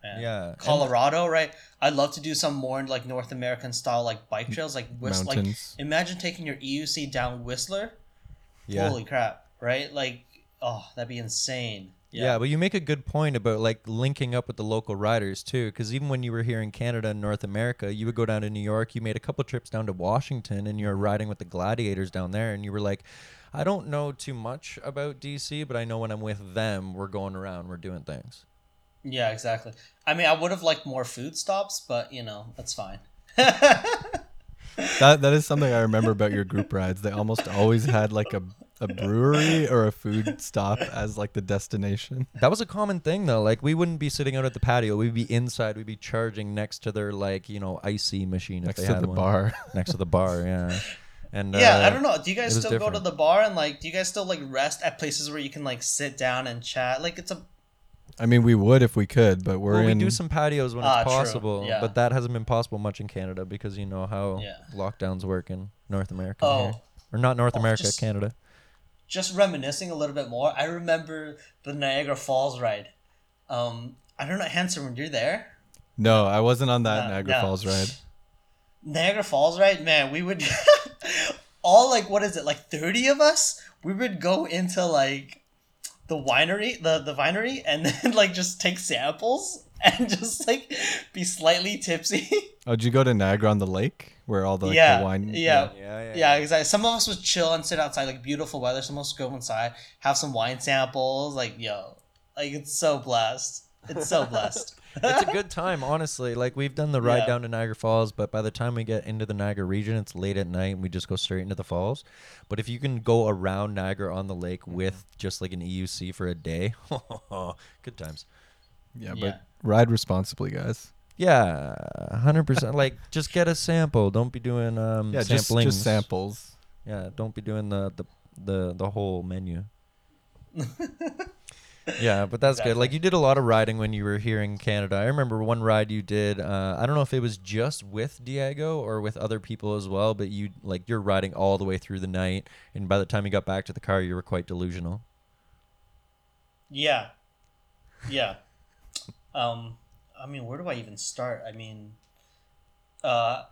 Yeah, Colorado, right? I'd love to do some more like North American style like bike trails, like Whistler. like imagine taking your EUC down Whistler. yeah. Holy crap! Right? Like, oh, that'd be insane. Yeah. but you make a good point about like linking up with the local riders too. Because even when you were here in Canada and North America, you would go down to New York. You made a couple trips down to Washington, and you're riding with the gladiators down there. And you were like, I don't know too much about DC, but I know when I'm with them, we're going around, we're doing things. Yeah, exactly. I mean, I would have liked more food stops, but you know, that's fine. That that is something I remember about your group rides. They almost always had like a, a brewery or a food stop as like the destination. That was a common thing though. Like we wouldn't be sitting out at the patio. We'd be inside. We'd be charging next to their like you know icy machine if Next they to had the one. bar. Next to the bar, yeah. And yeah, uh, I don't know. Do you guys it was still go to the bar and like, do you guys still like rest at places where you can like sit down and chat? Like, it's a I mean, we would if we could, but we're well, in. we do some patios when Ah, it's true. possible, Yeah. but that hasn't been possible much in Canada because you know how Yeah. lockdowns work in North America, Oh. here. or not North Oh, America, just- Canada. just reminiscing a little bit more. I remember the Niagara Falls ride. Um, I don't know, Hanson, when you're there, no, I wasn't on that No, Niagara no. Falls ride. Niagara Falls ride, man, we would all like what is it, like thirty of us? We would go into like the winery, the the winery, and then like just take samples and just like be slightly tipsy. Oh, did you go to Niagara on the lake? where all the, like, yeah, the wine. yeah, Yeah, yeah, exactly. Some of us would chill and sit outside, like beautiful weather. Some of us go inside, have some wine samples. Like, yo, like it's so blessed. It's so blessed. It's a good time, honestly. Like we've done the ride Yeah. down to Niagara Falls, but by the time we get into the Niagara region, it's late at night and we just go straight into the falls. But if you can go around Niagara on the lake with just like an EUC for a day, good times. yeah, but Yeah. ride responsibly, guys. Yeah, hundred percent. Like just get a sample. Don't be doing um Yeah, just just samples. Yeah, don't be doing the the the, the whole menu. Yeah, but that's good. Like you did a lot of riding when you were here in Canada. I remember one ride you did. Uh, I don't know if it was just with Diego or with other people as well, but you like you're riding all the way through the night, and by the time you got back to the car, you were quite delusional. Yeah. Yeah. Um I mean, where do I even start? I mean uh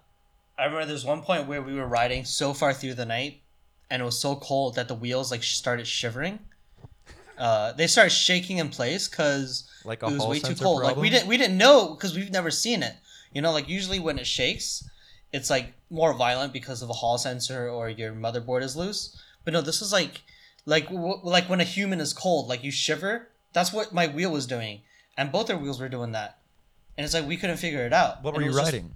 I remember there's one point where we were riding so far through the night and it was so cold that the wheels like started shivering. Uh they started shaking in place cuz Like it was way too cold. Like we didn't we didn't know cuz we've never seen it. You know, like usually when it shakes, it's like more violent because of a hall sensor or your motherboard is loose. But no, this was like like w- like when a human is cold, like you shiver. That's what my wheel was doing, and both our wheels were doing that. And it's like we couldn't figure it out. What And were you was just- riding?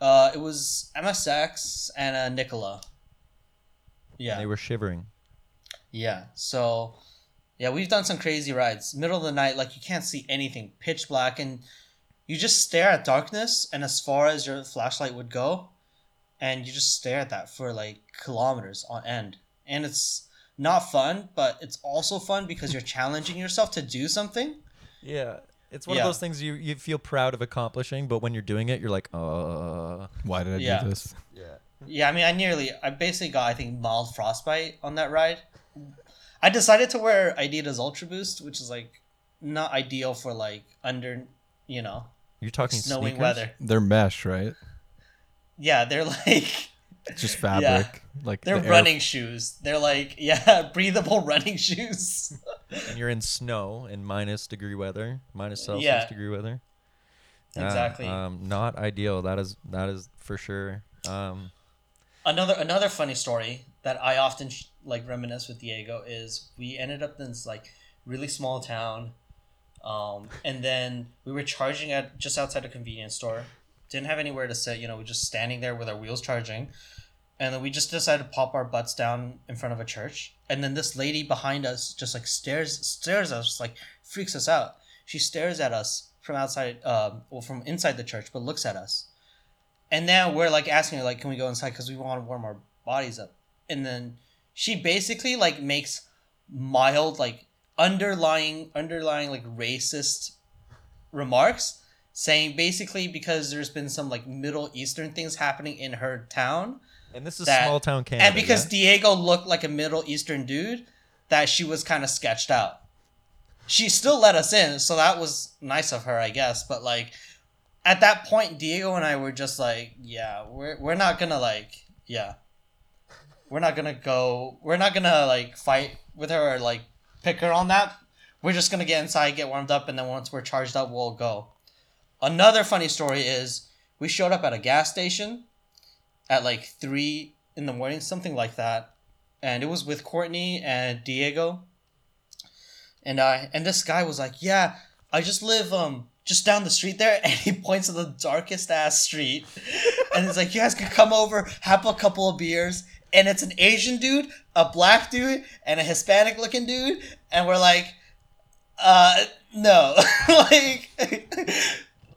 uh, it was MSX and a Nikola. Yeah, They were shivering. yeah. So, yeah, we've done some crazy rides. Middle of the night, like you can't see anything, pitch black, and you just stare at darkness and as far as your flashlight would go, and you just stare at that for like kilometers on end. And it's not fun, but it's also fun because you're challenging yourself to do something. Yeah. It's one Yeah. of those things you, you feel proud of accomplishing, but when you're doing it, you're like, uh. Why did I Yeah. do this? Yeah. Yeah, I mean, I nearly, I basically got, I think, mild frostbite on that ride. I decided to wear Adidas Ultra Boost, which is like not ideal for like under, you know, You're talking snowing sneakers? weather. They're mesh, right? Yeah, they're like It's just fabric. Like they're the air- running shoes. They're like yeah, breathable running shoes. and you're in snow in minus degree weather, minus Celsius Yeah. degree weather. Yeah, Exactly. um, not ideal. That is that is for sure. Um, another another funny story that I often sh- like reminisce with Diego is we ended up in this like really small town, um, and then we were charging at just outside a convenience store. Didn't have anywhere to sit. You know, We're just standing there with our wheels charging, and then we just decided to pop our butts down in front of a church. And then this lady behind us just like stares stares at us like freaks us out. She stares at us from outside, um, well, from inside the church, but looks at us. And now we're like asking her, like, can we go inside because we want to warm our bodies up? And then she basically like makes mild, like underlying, underlying like racist remarks, saying basically because there's been some like Middle Eastern things happening in her town, and this is That- small town Canada. and because yeah? Diego looked like a Middle Eastern dude, that she was kind of sketched out. She still let us in, so that was nice of her, I guess. But like, at that point, Diego and I were just like, yeah, we're we're not gonna like, yeah, we're not gonna go, we're not gonna like fight with her or like pick her on that. We're just gonna get inside, get warmed up, and then once we're charged up, we'll go. Another funny story is we showed up at a gas station at like three in the morning, something like that. And it was with Courtney and Diego. And I and this guy was like, Yeah, I just live um just down the street there and he points to the darkest ass street. and he's like, You guys can come over, have a couple of beers. And it's an Asian dude, a black dude, and a Hispanic looking dude. And we're like, uh no. like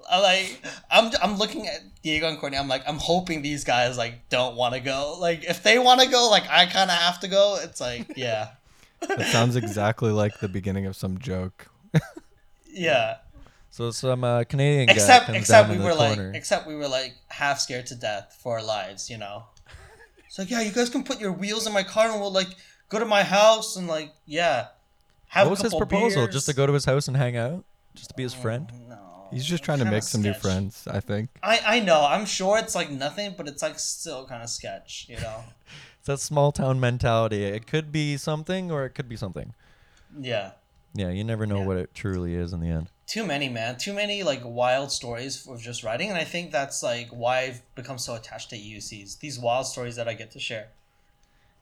I like I'm I'm looking at Diego and Courtney. I'm like I'm hoping these guys like don't want to go. Like if they want to go, like I kind of have to go. It's like yeah, That sounds exactly like the beginning of some joke. yeah. so some uh, Canadian guy Except comes except down we in were corner. like except we were like half scared to death for our lives. You know. It's like yeah, you guys can put your wheels in my car and we'll like go to my house and like yeah. Have what a was his proposal? beers. Just to go to his house and hang out, just to be his mm, friend. No. He's just trying to make some new friends, I think. I I know. I'm sure it's like nothing, but it's like still kind of sketch. You know. It's that small town mentality. It could be something, or it could be something. Yeah. Yeah, you never know Yeah. what it truly is in the end. Too many, man. Too many like wild stories of just writing, and I think that's like why I've become so attached to EUCs. These wild stories that I get to share.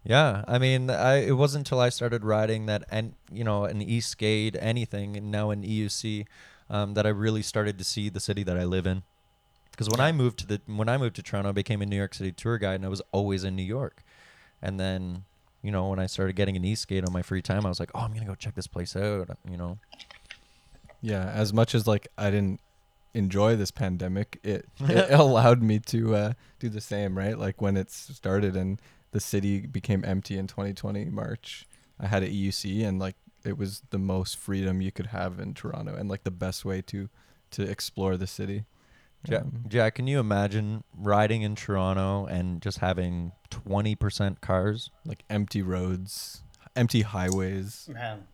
Yeah, I mean, I it wasn't until I started writing that, and you know, an e-skate, anything, and now an EUC, um, that I really started to see the city that I live in. Because when I moved to the when I moved to Toronto, I became a New York City tour guide, and I was always in New York. And then, you know, when I started getting an e skate on my free time, I was like, oh, I'm gonna go check this place out. You know, Yeah, as much as like I didn't enjoy this pandemic, it, it allowed me to uh, do the same, right? Like when it started and the city became empty in 2020 March, I had an EUC and like it was the most freedom you could have in Toronto and like the best way to to explore the city. Jack, Um, Jack, can you imagine riding in Toronto and just having twenty percent cars? like empty roads, empty highways. Man,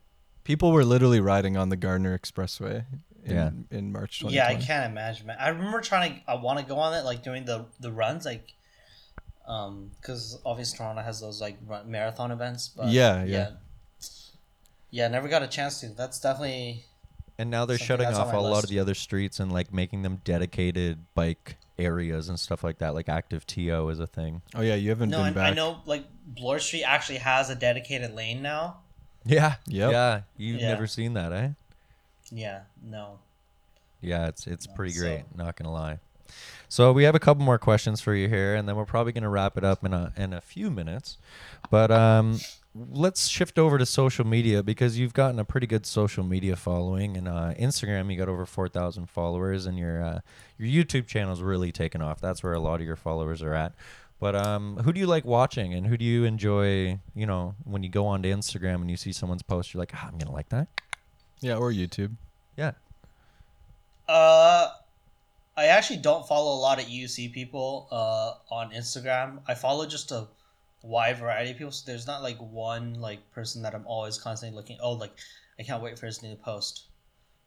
People were literally riding on the Gardiner Expressway in, Yeah. in March 2020. yeah, I can't imagine, man. I remember trying to. I want to go on it, like doing the the runs, like, um, because obviously Toronto has those like run, marathon events. But Yeah, yeah. yeah, yeah. Never got a chance to. That's definitely And now they're Something shutting that's on off my a lot list. of the other streets and like making them dedicated bike areas and stuff like that. Like ActiveTO is a thing. Oh yeah, you haven't no. been I, back. I know, like Bloor Street actually has a dedicated lane now. Yeah. Yep. Yeah. You've Yeah. never seen that, eh? Yeah, no. Yeah, it's it's pretty so- great, not gonna lie. So we have a couple more questions for you here, and then we're probably gonna wrap it up in a in a few minutes. But um, let's shift over to social media because you've gotten a pretty good social media following, and uh, Instagram you got over four thousand followers, and your uh, your YouTube channel's really taken off. That's where a lot of your followers are at. But um, who do you like watching, and who do you enjoy? You know, when you go onto Instagram and you see someone's post, you're like, ah, I'm gonna like that. Yeah, or YouTube. Yeah. Uh, I actually don't follow a lot of UC people uh, on Instagram. I follow just a wide variety of people. So there's not like one like person that I'm always constantly looking. Oh, like I can't wait for his new post.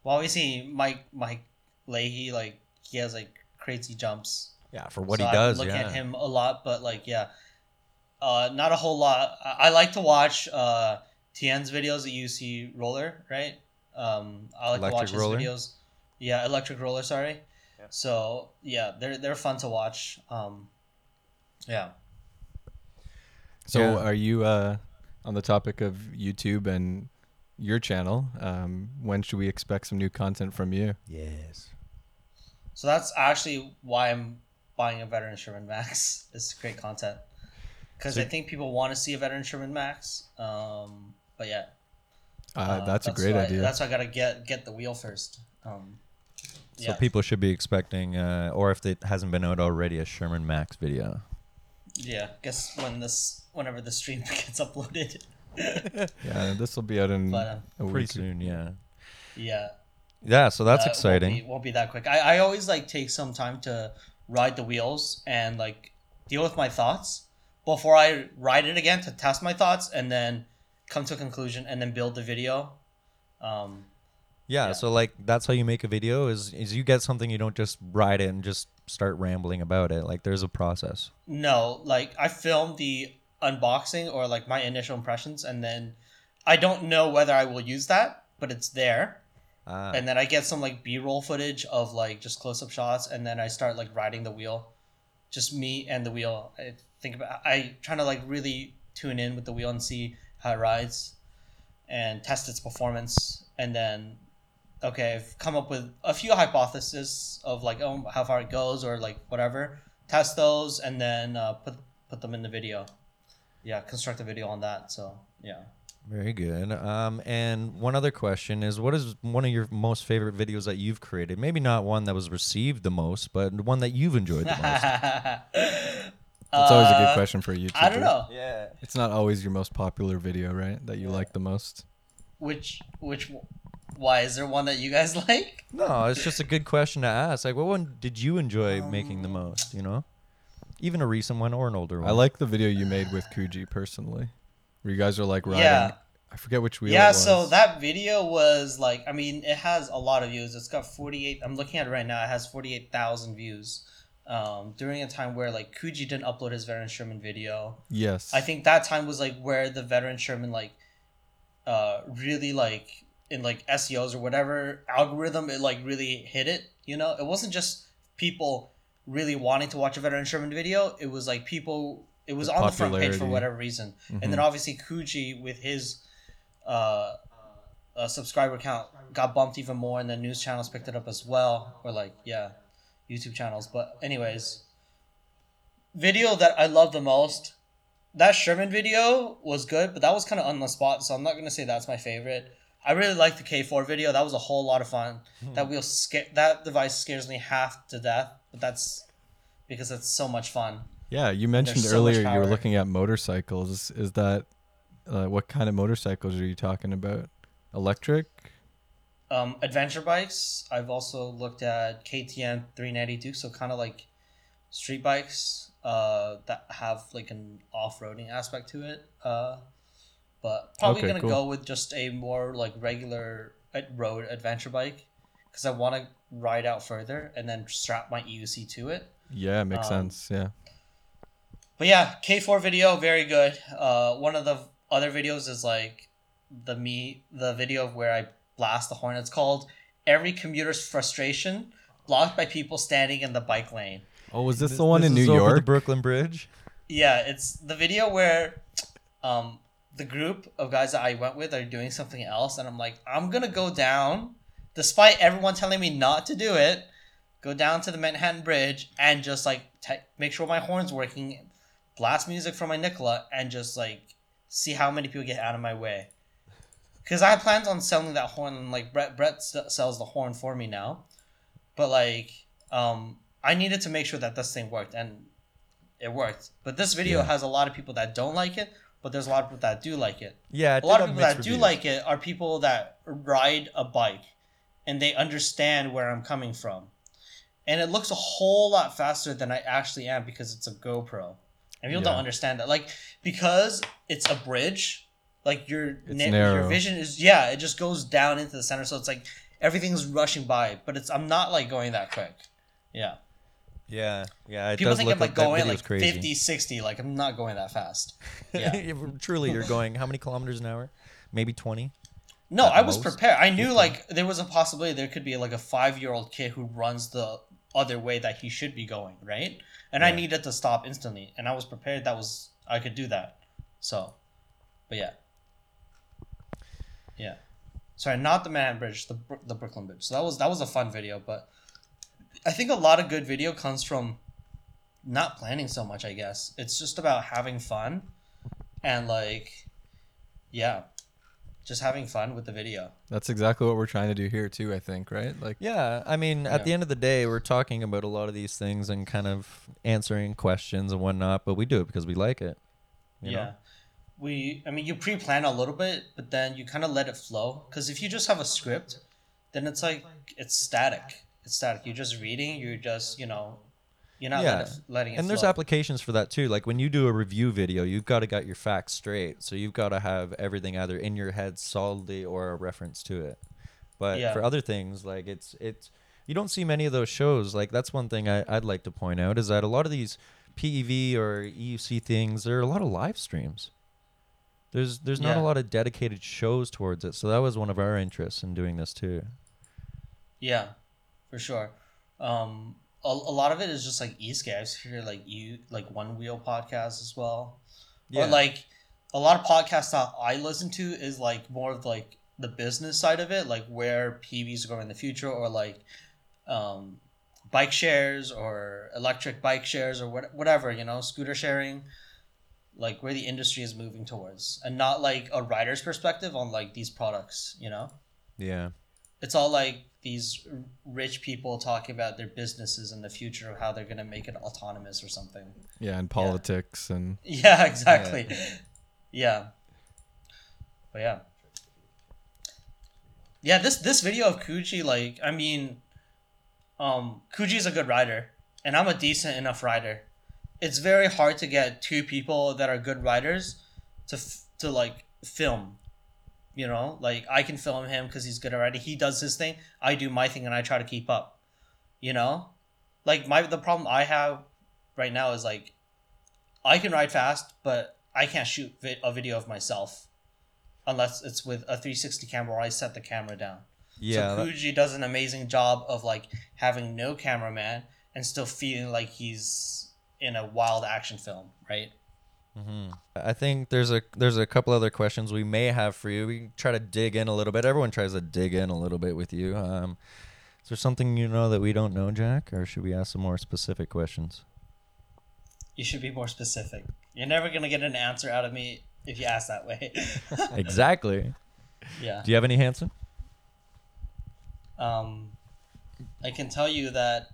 Well, obviously Mike Mike Leahy like he has like crazy jumps. Yeah, for what So he I'm does. Look yeah. at him a lot, but like yeah, uh, not a whole lot. I, I like to watch uh, Tien's videos at UC Roller, right? Um, I like to watch Electric his Roller? videos. Yeah, Electric Roller. Sorry. Yeah. So yeah, they're they're fun to watch. Um, yeah. So Yeah. are you uh, on the topic of YouTube and your channel? Um, when should we expect some new content from you? Yes. So that's actually why I'm buying a veteran Sherman Max is to create content because So- I think people want to see a veteran Sherman Max. Um, but yeah, Uh, uh, that's, a great why, idea. That's why I gotta get get the wheel first. Um, So people should be expecting, uh, or if it hasn't been out already, a Sherman Max video. Yeah, guess when this whenever the stream gets uploaded. yeah, this will be out in But, um, a Pretty week. soon, yeah. yeah. Yeah, so that's uh, exciting. Won't be, won't be that quick. I, I always like take some time to ride the wheels and like deal with my thoughts before I ride it again to test my thoughts and then come to a conclusion and then build the video. Um, yeah, yeah. so like that's how you make a video is is you get something you don't just write it and just start rambling about it. Like there's a process. no, like I filmed the unboxing or like my initial impressions and then I don't know whether I will use that, but it's there. Ah, and then I get some like B roll footage of like just close up shots, and then I start like riding the wheel, just me and the wheel. I think about I trying to like really tune in with the wheel and see how it rides, and test its performance, and then okay, I've come up with a few hypotheses of like oh how far it goes or like whatever. Test those and then uh, put put them in the video. Yeah, construct a video on that. So yeah. very good. Um, and one other question is, what is one of your most favorite videos that you've created? Maybe not one that was received the most, but one that you've enjoyed the most. That's always a good Uh, question for a YouTuber. I don't know. yeah. It's not always your most popular video, right? That you like the most. Which which why is there one that you guys like? No, it's just a good question to ask. Like, what one did you enjoy Um, making the most? You know, even a recent one or an older one. I like the video you made with Kuji personally, where you guys are like riding. Yeah. I forget which wheel. yeah, it so that video was like I mean it has a lot of views. It's got 48 I'm looking at it right now. It has 48,000 views. Um, during a time where like Kuji didn't upload his Veteran Sherman video. Yes. I think that time was like where the Veteran Sherman like uh really like in like SEOs or whatever algorithm, it like really hit it. You know, it wasn't just people really wanting to watch a veteran Sherman video. It was like people. It was The on the front page for whatever reason, and then Mhm. obviously Kuji with his uh, uh, subscriber count got bumped even more, and then news channels picked it up as well, or like yeah, YouTube channels. But anyways, video that I love the most. That Sherman video was good, but that was kind of on the spot, so I'm not gonna say that's my favorite. I really like the K4 video. That was a whole lot of fun. That wheel sca- that device scares me half to death, but that's because it's so much fun. Yeah, you mentioned so earlier you were looking at motorcycles. Is that uh, what kind of motorcycles are you talking about? Electric? Um, adventure bikes. I've also looked at KTM 392, so kind of like street bikes uh, that have like an off-roading aspect to it. Uh, but probably Okay, gonna cool. go with just a more like regular uh, road adventure bike because I want to ride out further and then strap my EUC to it. Yeah, makes Um, sense. Yeah. But yeah, K4 video very good. Uh, one of the other videos is like the me the video of where I blast the horn. It's called "Every Commuter's Frustration," blocked by people standing in the bike lane. Oh, was this, This- the one this in is New over the York? Brooklyn Bridge. Yeah, it's the video where um the group of guys that I went with are doing something else, and I'm like, I'm gonna go down, despite everyone telling me not to do it. Go down to the Manhattan Bridge and just like te- make sure my horn's working, blast music from my Nikola, and just like see how many people get out of my way. Because I plans on selling that horn, and like Brett Brett sells the horn for me now, but like um I needed to make sure that this thing worked, and it worked. But this video Yeah. has a lot of people that don't like it, but there's a lot of people that do like it. Yeah, A lot of people that do like it are people that ride a bike and they understand where I'm coming from. And it looks a whole lot faster than I actually am because it's a GoPro. And people don't understand that. Like because it's a bridge, like your na- your vision is yeah, it just goes down into the center so it's like everything's rushing by, but it's I'm not like going that quick. Yeah. Yeah, yeah. It People does think look I'm like like going like crazy. 50, 60. Like I'm not going that fast. Yeah. Truly, you're going how many kilometers an hour? Maybe twenty. No, I was most, prepared. I knew 50. like there was a possibility there could be like a five year old kid who runs the other way that he should be going, right? And I needed to stop instantly, and I was prepared. That was I could do that. So, but yeah, yeah. Sorry, not the Manhattan Bridge, the the Brooklyn Bridge. So that was that was a fun video, but I think a lot of good video comes from not planning so much. I guess it's just about having fun, and like, yeah, just having fun with the video. That's exactly what we're trying to do here too, I think, right? Like Yeah, I mean, Yeah. at the end of the day, we're talking about a lot of these things and kind of answering questions and whatnot, but we do it because we like it. you yeah. know? We, I mean, you pre plan a little bit, but then you kind of let it flow. Because if you just have a script, then it's like, it's static. It's static. You're just reading, you're just, you know, you're not Yeah. letting it and there's flow. applications for that too. Like when you do a review video, you've got to get your facts straight. So you've got to have everything either in your head solidly or a reference to it. But Yeah. for other things, like it's it's you don't see many of those shows. Like that's one thing I, I'd like to point out is that a lot of these PEV or EUC things, there are a lot of live streams. There's there's not a lot of dedicated shows towards it. So that was one of our interests in doing this too. Yeah, for sure. Um, a, a lot of it is just like e-skates. Here, like you, like one wheel podcast as well. yeah. Or like a lot of podcasts that I listen to is like more of like the business side of it, like where PVs are going in the future, or like um, bike shares or electric bike shares or what, whatever you know, scooter sharing, like where the industry is moving towards, and not like a rider's perspective on like these products. You know, yeah. it's all like these rich people talking about their businesses and the future of how they're gonna make it autonomous or something. yeah, and politics and Yeah, exactly. Yeah. But yeah. Yeah, this this video of Kuji, like, I mean, um, Kuji's a good rider, and I'm a decent enough rider. It's very hard to get two people that are good riders to f- to like film. You know, like I can film him because he's good already. He does his thing. I do my thing, and I try to keep up. You know, like my the problem I have right now is like I can ride fast, but I can't shoot vi- a video of myself. unless it's with a 360 camera or I set the camera down. Yeah, so that- does an amazing job of like having no cameraman and still feeling like he's in a wild action film, right? I think there's a there's a couple other questions we may have for you. We try to dig in a little bit. Everyone tries to dig in a little bit with you. Um, is there something you know that we don't know, Jack, or should we ask some more specific questions? You should be more specific. You're never gonna get an answer out of me if you ask that way. exactly. yeah. Do you have any, Hanson? Um, I can tell you that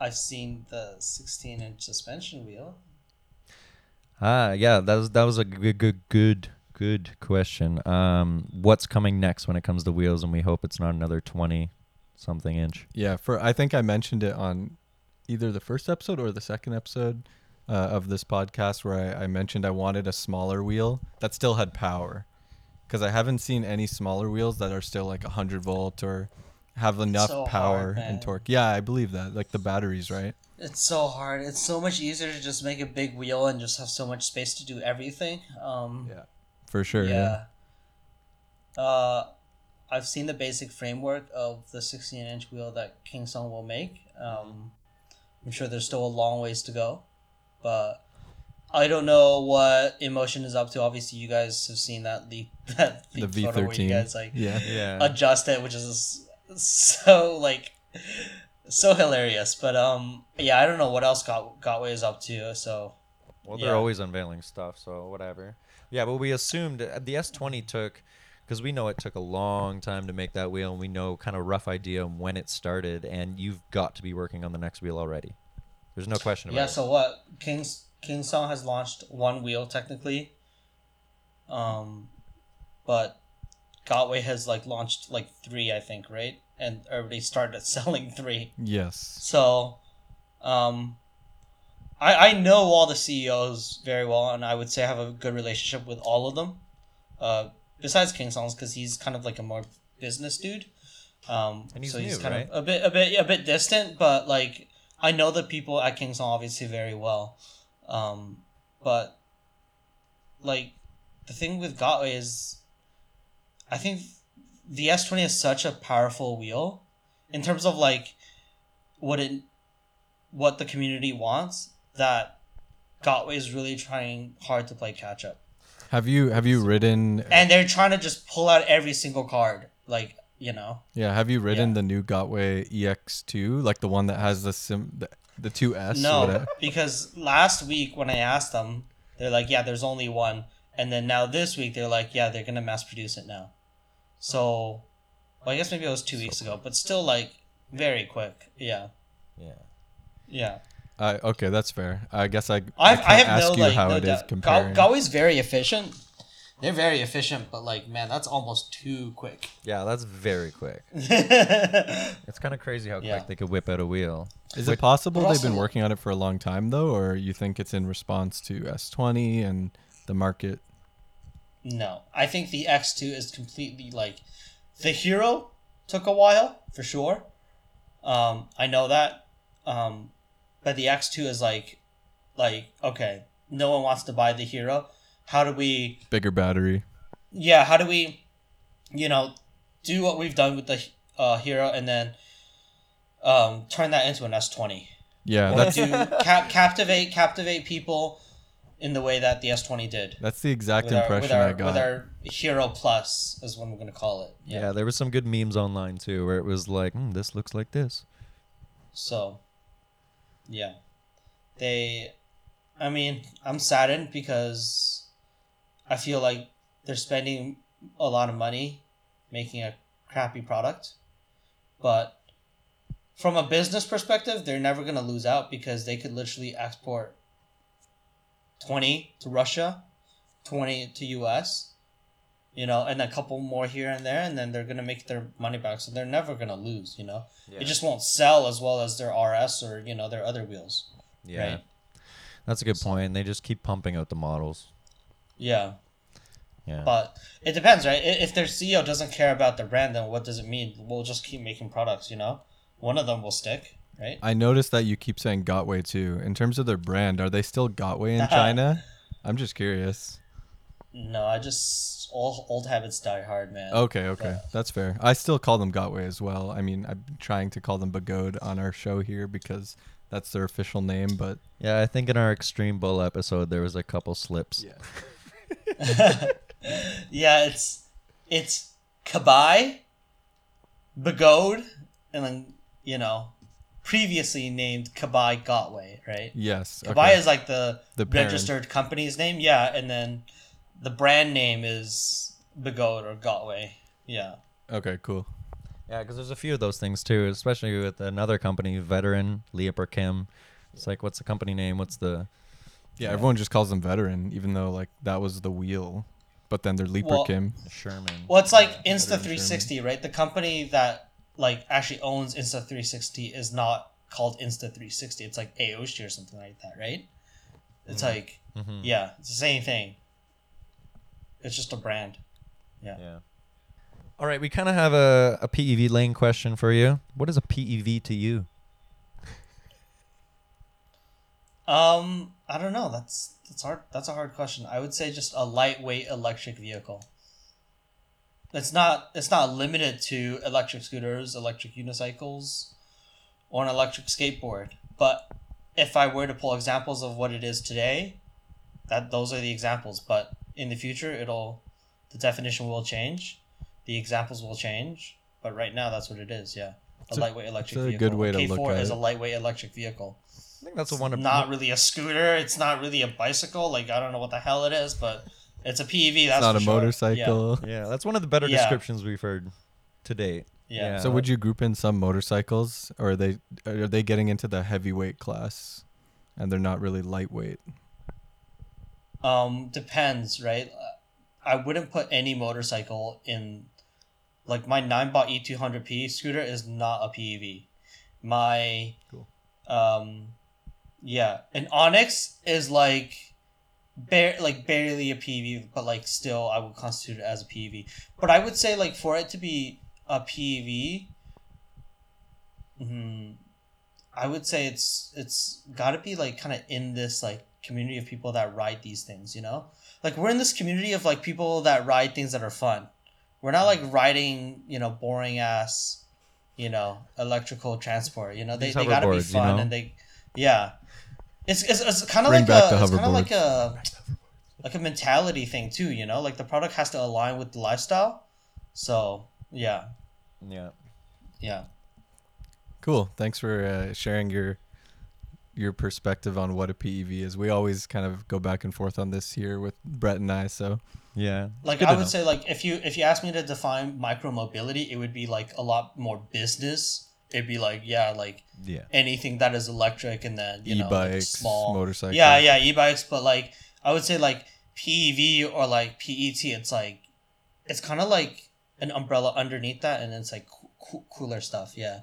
I've seen the 16 inch suspension wheel. Ah, yeah, that was that was a good good good good question. Um, what's coming next when it comes to wheels, and we hope it's not another twenty something inch. Yeah, for I think I mentioned it on either the first episode or the second episode uh, of this podcast where I, I mentioned I wanted a smaller wheel that still had power because I haven't seen any smaller wheels that are still like 100 volt or have enough so power hard, and torque. Yeah, I believe that. Like the batteries, right? It's so hard. It's so much easier to just make a big wheel and just have so much space to do everything. Um, Yeah. For sure. Yeah. yeah. Uh, I've seen the basic framework of the 16 inch wheel that Kingsong will make. Um, I'm sure there's still a long ways to go, but I don't know what Inmotion is up to. Obviously, you guys have seen that leak that The leaked photo where you V13. guys like yeah. Yeah. adjust it, which is so like so hilarious. But um, yeah, I don't know what else Got Gotway is up to. So Well, they're Yeah. always unveiling stuff, so whatever. Yeah, but we assumed uh, the S20 took, because we know it took a long time to make that wheel, and we know kind of rough idea when it started, and you've got to be working on the next wheel already. There's no question about yeah, it. Yeah. So what King's Kingsong has launched one wheel technically, um, but Gotway has like launched like three, I think, right? And everybody started selling three. Yes. So, um, I I know all the CEOs very well, and I would say I have a good relationship with all of them. Uh, besides Kingsong's, because he's kind of like a more business dude. Um, And he's so he's new, kind right? of a bit, a bit, a bit distant, but like I know the people at Kingsong obviously very well. Um, but like the thing with Gotway is, I think the S twenty is such a powerful wheel, in mm-hmm. terms of like what it what the community wants that Gotway is really trying hard to play catch up. Have you have you ridden And they're trying to just pull out every single card. Like, you know. Yeah, have you ridden Yeah. the new Gotway EX2, like the one that has the sim the, the 2S or No, because last week when I asked them, they're like, Yeah, there's only one. And then now this week they're like, Yeah, they're gonna mass produce it now. So well, I guess maybe it was two weeks ago, but still like very quick. Yeah. Yeah. Yeah. Uh, okay, that's fair. I guess I I, I, can't have ask no you like how no it is doubt. comparing. Gal- Galway's very efficient. They're very efficient, but like man, that's almost too quick. Yeah, that's very quick. It's kind of crazy how quick Yeah. they could whip out a wheel. Is it possible But they've been working on it for a long time though, or you think it's in response to S20 and the market? No, I think the X two is completely like the hero took a while for sure. Um, I know that, um, but the X two is like, like okay, no one wants to buy the hero. How do we Bigger battery. yeah, how do we, you know, do what we've done with the uh, hero and then um, turn that into an S twenty? Yeah, that's Do cap- captivate captivate people in the way that the S twenty did. that's the exact With our, impression our, I got. with our hero plus is what I'm gonna call it. Yeah. Yeah. there was some good memes online too, where it was like, hmm, "This looks like this." So, yeah, they. I mean, I'm saddened because I feel like they're spending a lot of money making a crappy product, but from a business perspective, they're never gonna lose out because they could literally export twenty to Russia, twenty to US. You know, and a couple more here and there, and then they're gonna make their money back. So they're never gonna lose. You know, it just won't sell as well as their RS or you know their other wheels. yeah, Right. that's a good So- point. They just keep pumping out the models. Yeah, Yeah, but it depends, right? If their CEO doesn't care about the brand, then what does it mean? We'll just keep making products. You know, one of them will stick, right? I noticed that you keep saying Gotway too. In terms of their brand, are they still Gotway in China? I'm just curious. No, I just old old habits die hard, man. Okay, okay, Yeah. that's fair. I still call them Gotway as well. I mean, I'm trying to call them Begode on our show here because that's their official name, but Yeah, I think in our Extreme Bull episode there was a couple slips. yeah, it's it's Kabai, Begode, and then you know, previously named Kabai Gotway, right? yes, Kabai okay. is like the, The parent. registered company's name, yeah, and then the brand name is Begode or Gotway, yeah. okay, cool. Yeah, because there's a few of those things too, especially with another company, Veteran, Leaper Kim. It's like, what's the company name? What's the. Yeah, everyone just calls them veteran, even though like that was the wheel, but then they're Leaper Well- Kim. Sherman. Well, it's like Yeah, Insta360, right? The company that like actually owns Insta 360 is not called Insta 360. It's like Aoshi or something like that, right? It's like Mhm. yeah, it's the same thing. It's just a brand. Yeah. All right, we kind of have a, a PEV lane question for you. What is a PEV to you? Um, I don't know. That's that's hard. That's a hard question. I would say just a lightweight electric vehicle. It's not. It's not limited to electric scooters, electric unicycles, or an electric skateboard. But if I were to pull examples of what it is today, that those are the examples. But in the future, it'll the definition will change, the examples will change. But right now, that's what it is. Yeah, a It's lightweight electric it's a vehicle. good way to K4 look at is it. a lightweight electric vehicle I think that's the one. not really a scooter. It's not really a bicycle. Like I don't know what the hell it is, but it's a PEV. That's it's not for a sure. motorcycle. Yeah, that's one of the better Yeah. descriptions we've heard to date. Yeah. Yeah. So would you group in some motorcycles, or are they are they getting into the heavyweight class, and they're not really lightweight? Um, depends, right? I wouldn't put any motorcycle in. Like my Ninebot E two hundred P scooter is not a PEV. My. Cool. Um, yeah, an Onyx is like. Bare, like barely a PEV, but like still, I would constitute it as a PEV. But I would say like for it to be a PEV, hmm, I would say it's it's got to be like kind of in this like community of people that ride these things. You know, like we're in this community of like people that ride things that are fun. We're not like riding you know boring ass, you know electrical transport. You know they, These they got to be hoverboards, you fun know? and they yeah. It's, it's, it's kind of like a it's kind of like a like a mentality thing too. You know, like the product has to align with the lifestyle. So yeah, Yeah. yeah. Cool. Thanks for uh, sharing your your perspective on what a PEV is. We always kind of go back and forth on this here with Brett and I. So Yeah. Like I would know. say, like if you if you ask me to define micro mobility, it would be like a lot more business. It'd be like yeah, like Yeah. anything that is electric and then you know like e-bikes, small motorcycles. Yeah, yeah, e-bikes, but like I would say like PEV or like PET, it's like it's kind of like an umbrella underneath that, and it's like coo- cooler stuff. Yeah.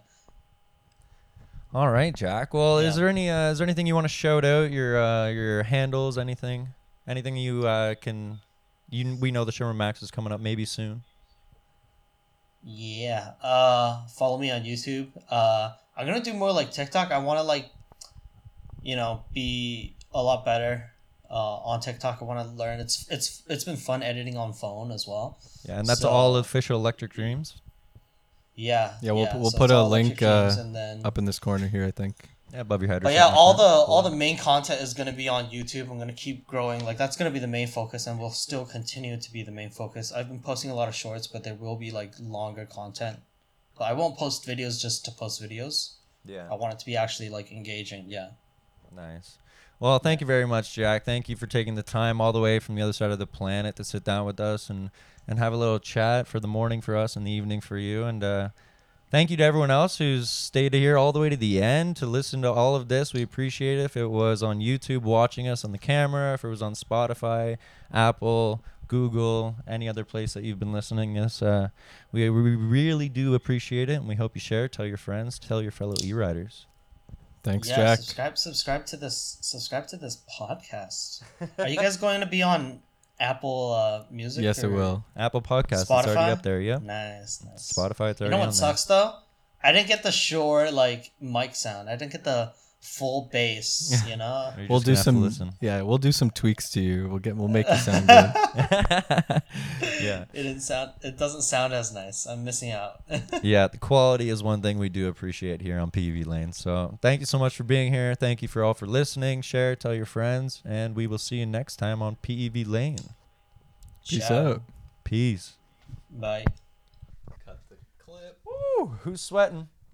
All right, Jack. Well, is there any uh, is there anything you want to shout out? Your uh, your handles, anything, anything you uh, can. You we know the Sherman Max is coming up maybe soon. Yeah. Uh, follow me on YouTube. Uh, I'm gonna do more like TikTok. I want to like, you know, be a lot better uh, on TikTok. I want to learn. It's it's it's been fun editing on phone as well. Yeah, and that's So- all official Electric Dreams. Yeah. Yeah, we'll- we'll so put a link, uh, and then, up in this corner here, I think. Yeah, above your head. But yeah, like all that. the all the main content is gonna be on YouTube. I'm gonna keep growing. Like that's gonna be the main focus, and will still continue to be the main focus. I've been posting a lot of shorts, but there will be like longer content. But I won't post videos just to post videos. Yeah. I want it to be actually like engaging. Yeah. Nice. Well, thank you very much, Jack. Thank you for taking the time all the way from the other side of the planet to sit down with us and and have a little chat for the morning for us and the evening for you. And uh, thank you to everyone else who's stayed here all the way to the end to listen to all of this. We appreciate it. If it was on YouTube watching us on the camera, if it was on Spotify, Apple, Google, any other place that you've been listening to us, uh, we, we really do appreciate it, and we hope you share. Tell your friends, tell your fellow e-riders. Thanks, yeah, Jack. subscribe subscribe to this subscribe to this podcast. Are you guys going to be on Apple uh, Music? Yes, it will. Apple Podcast, it's Spotify? already up there. Yeah. Nice, nice. Spotify, it's already You know what there. sucks though? I didn't get the Shure like mic sound. I didn't get the full bass, you know. You're We'll do gonna have to some. listen. Yeah, we'll do some tweaks to you. We'll get. We'll make you sound good. yeah. It didn't sound. It doesn't sound as nice. I'm missing out. yeah, the quality is one thing we do appreciate here on PEV Lane. So thank you so much for being here. Thank you for all for listening. Share, tell your friends, and we will see you next time on PEV Lane. Peace Ciao. out. Peace. Bye. Cut the clip. Woo, who's sweating?